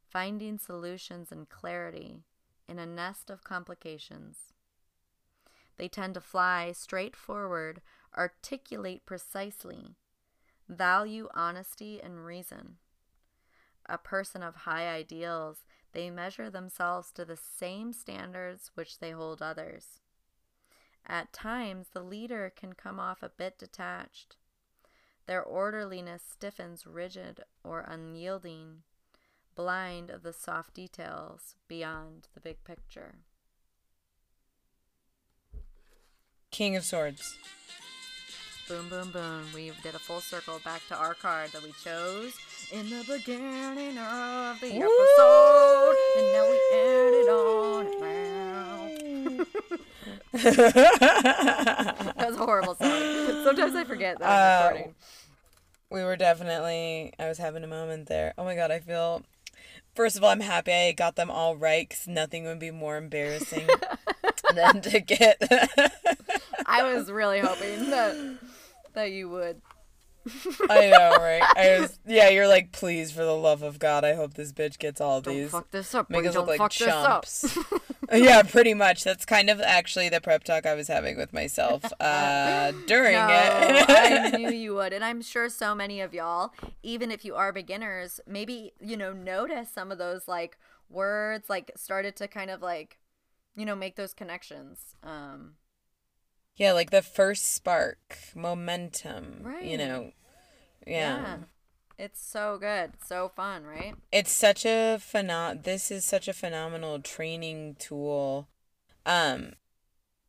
finding solutions and clarity in a nest of complications. They tend to fly straight forward, articulate precisely, value honesty and reason. A person of high ideals, they measure themselves to the same standards which they hold others. At times, the leader can come off a bit detached. Their orderliness stiffens rigid or unyielding, blind of the soft details beyond the big picture. King of Swords. Boom, boom, boom. We did a full circle back to our card that we chose in the beginning of the episode. And now we on it now. That was a horrible song. Sometimes I forget that I'm Uh, recording. we were definitely. I was having a moment there. Oh my god, I feel. First of all, I'm happy I got them all right because nothing would be more embarrassing than to get. I was really hoping that that you would. I know, right? I was. Yeah, you're like, please, for the love of God, I hope this bitch gets all Don't these. fuck this up. Make us look like chumps. yeah, pretty much. That's kind of actually the prep talk I was having with myself uh, during No, it. I knew you would. And I'm sure so many of y'all, even if you are beginners, maybe, you know, notice some of those like words, like started to kind of like you know, make those connections. Um, Yeah, like the first spark, momentum. Right. You know. yeah. It's so good. So fun, right? it's such a phenom this is such a phenomenal training tool um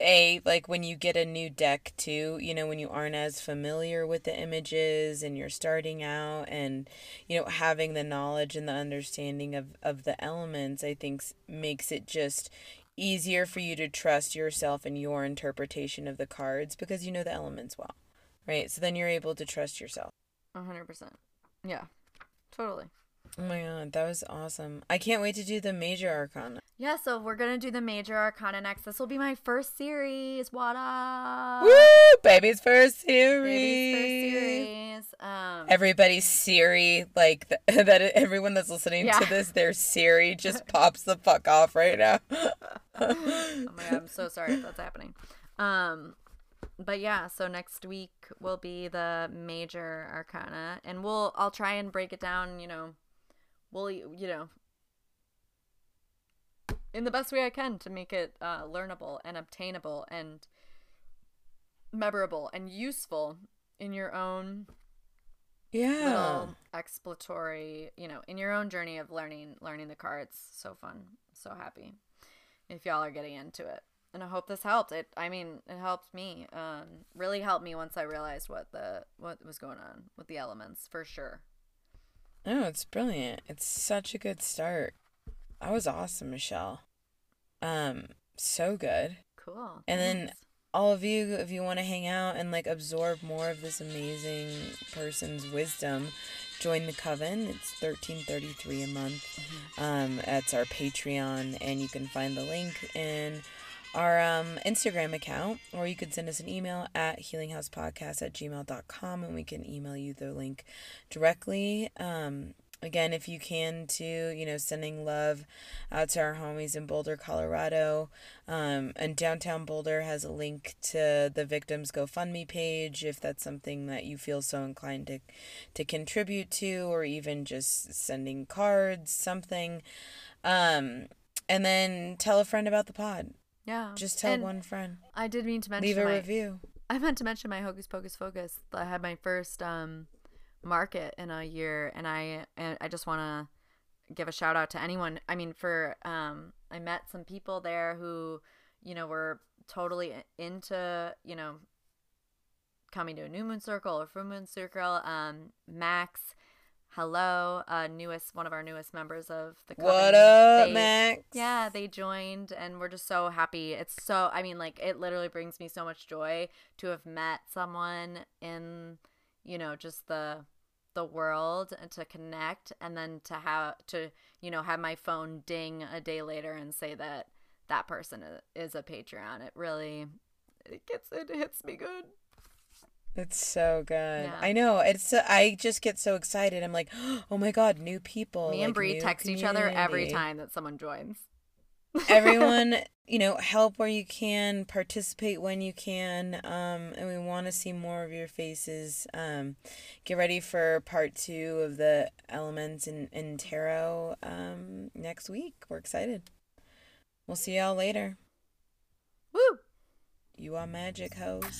a like when you get a new deck too you know when you aren't as familiar with the images and you're starting out and you know having the knowledge and the understanding of of the elements i think makes it just easier for you to trust yourself and your interpretation of the cards because you know the elements well right so then you're able to trust yourself A hundred percent. Yeah, totally. Oh my god that was awesome i can't wait to do the major arcana Yeah, so we're gonna do the major arcana next. This will be my first series. What up? Woo! Baby's first series. Baby's first series. Um, Everybody's Siri, like th- that. Everyone that's listening Yeah. to this, their Siri just pops the fuck off right now. oh my god, I'm so sorry if that's happening. Um, but yeah, so next week will be the major arcana, and we'll I'll try and break it down. You know, we'll you know in the best way I can to make it uh, learnable and obtainable and memorable and useful in your own yeah. exploratory, you know, in your own journey of learning learning the cards. So fun. So happy. If y'all are getting into it. And I hope this helped. It I mean, it helped me. Um really helped me once I realized what the what was going on with the elements for sure. Oh, it's brilliant. It's such a good start. That was awesome, Michelle. Um, so good. Cool. And then all of you, if you want to hang out and like absorb more of this amazing person's wisdom, join the coven. It's thirteen thirty three a month. Um, that's our Patreon, and you can find the link in our um, Instagram account, or you could send us an email at healinghousepodcast at gmail.com and we can email you the link directly. Um, again, if you can, too, you know, sending love out to our homies in Boulder, Colorado. Um, and downtown Boulder has a link to the victims GoFundMe page if that's something that you feel so inclined to, to contribute to, or even just sending cards, something. Um, and then tell a friend about the pod. Yeah. Just tell And one friend. I did mean to mention Leave a my, review. I meant to mention my Hocus Pocus Focus. I had my first um, market in a year, and I and I just want to give a shout out to anyone. I mean, for um, I met some people there who, you know, were totally into you know coming to a new moon circle or full moon circle. Um, Max, hello, uh, newest one of our newest members of the What coven. up, They- Max? yeah, they joined and we're just so happy. It's so I mean like it literally brings me so much joy to have met someone in you know just the the world and to connect and then to have to you know have my phone ding a day later and say that that person is a Patreon. It really it gets it hits me good. It's so good. Yeah. I know. It's. so- I just get so excited. I'm like, oh my god, new people. me like, and Bree new text each other every time that someone joins. Everyone, you know, help where you can, participate when you can. Um, and we want to see more of your faces. Um, get ready for part two of the elements in, in tarot um, next week. We're excited. We'll see y'all later. Woo! You are magic hoes.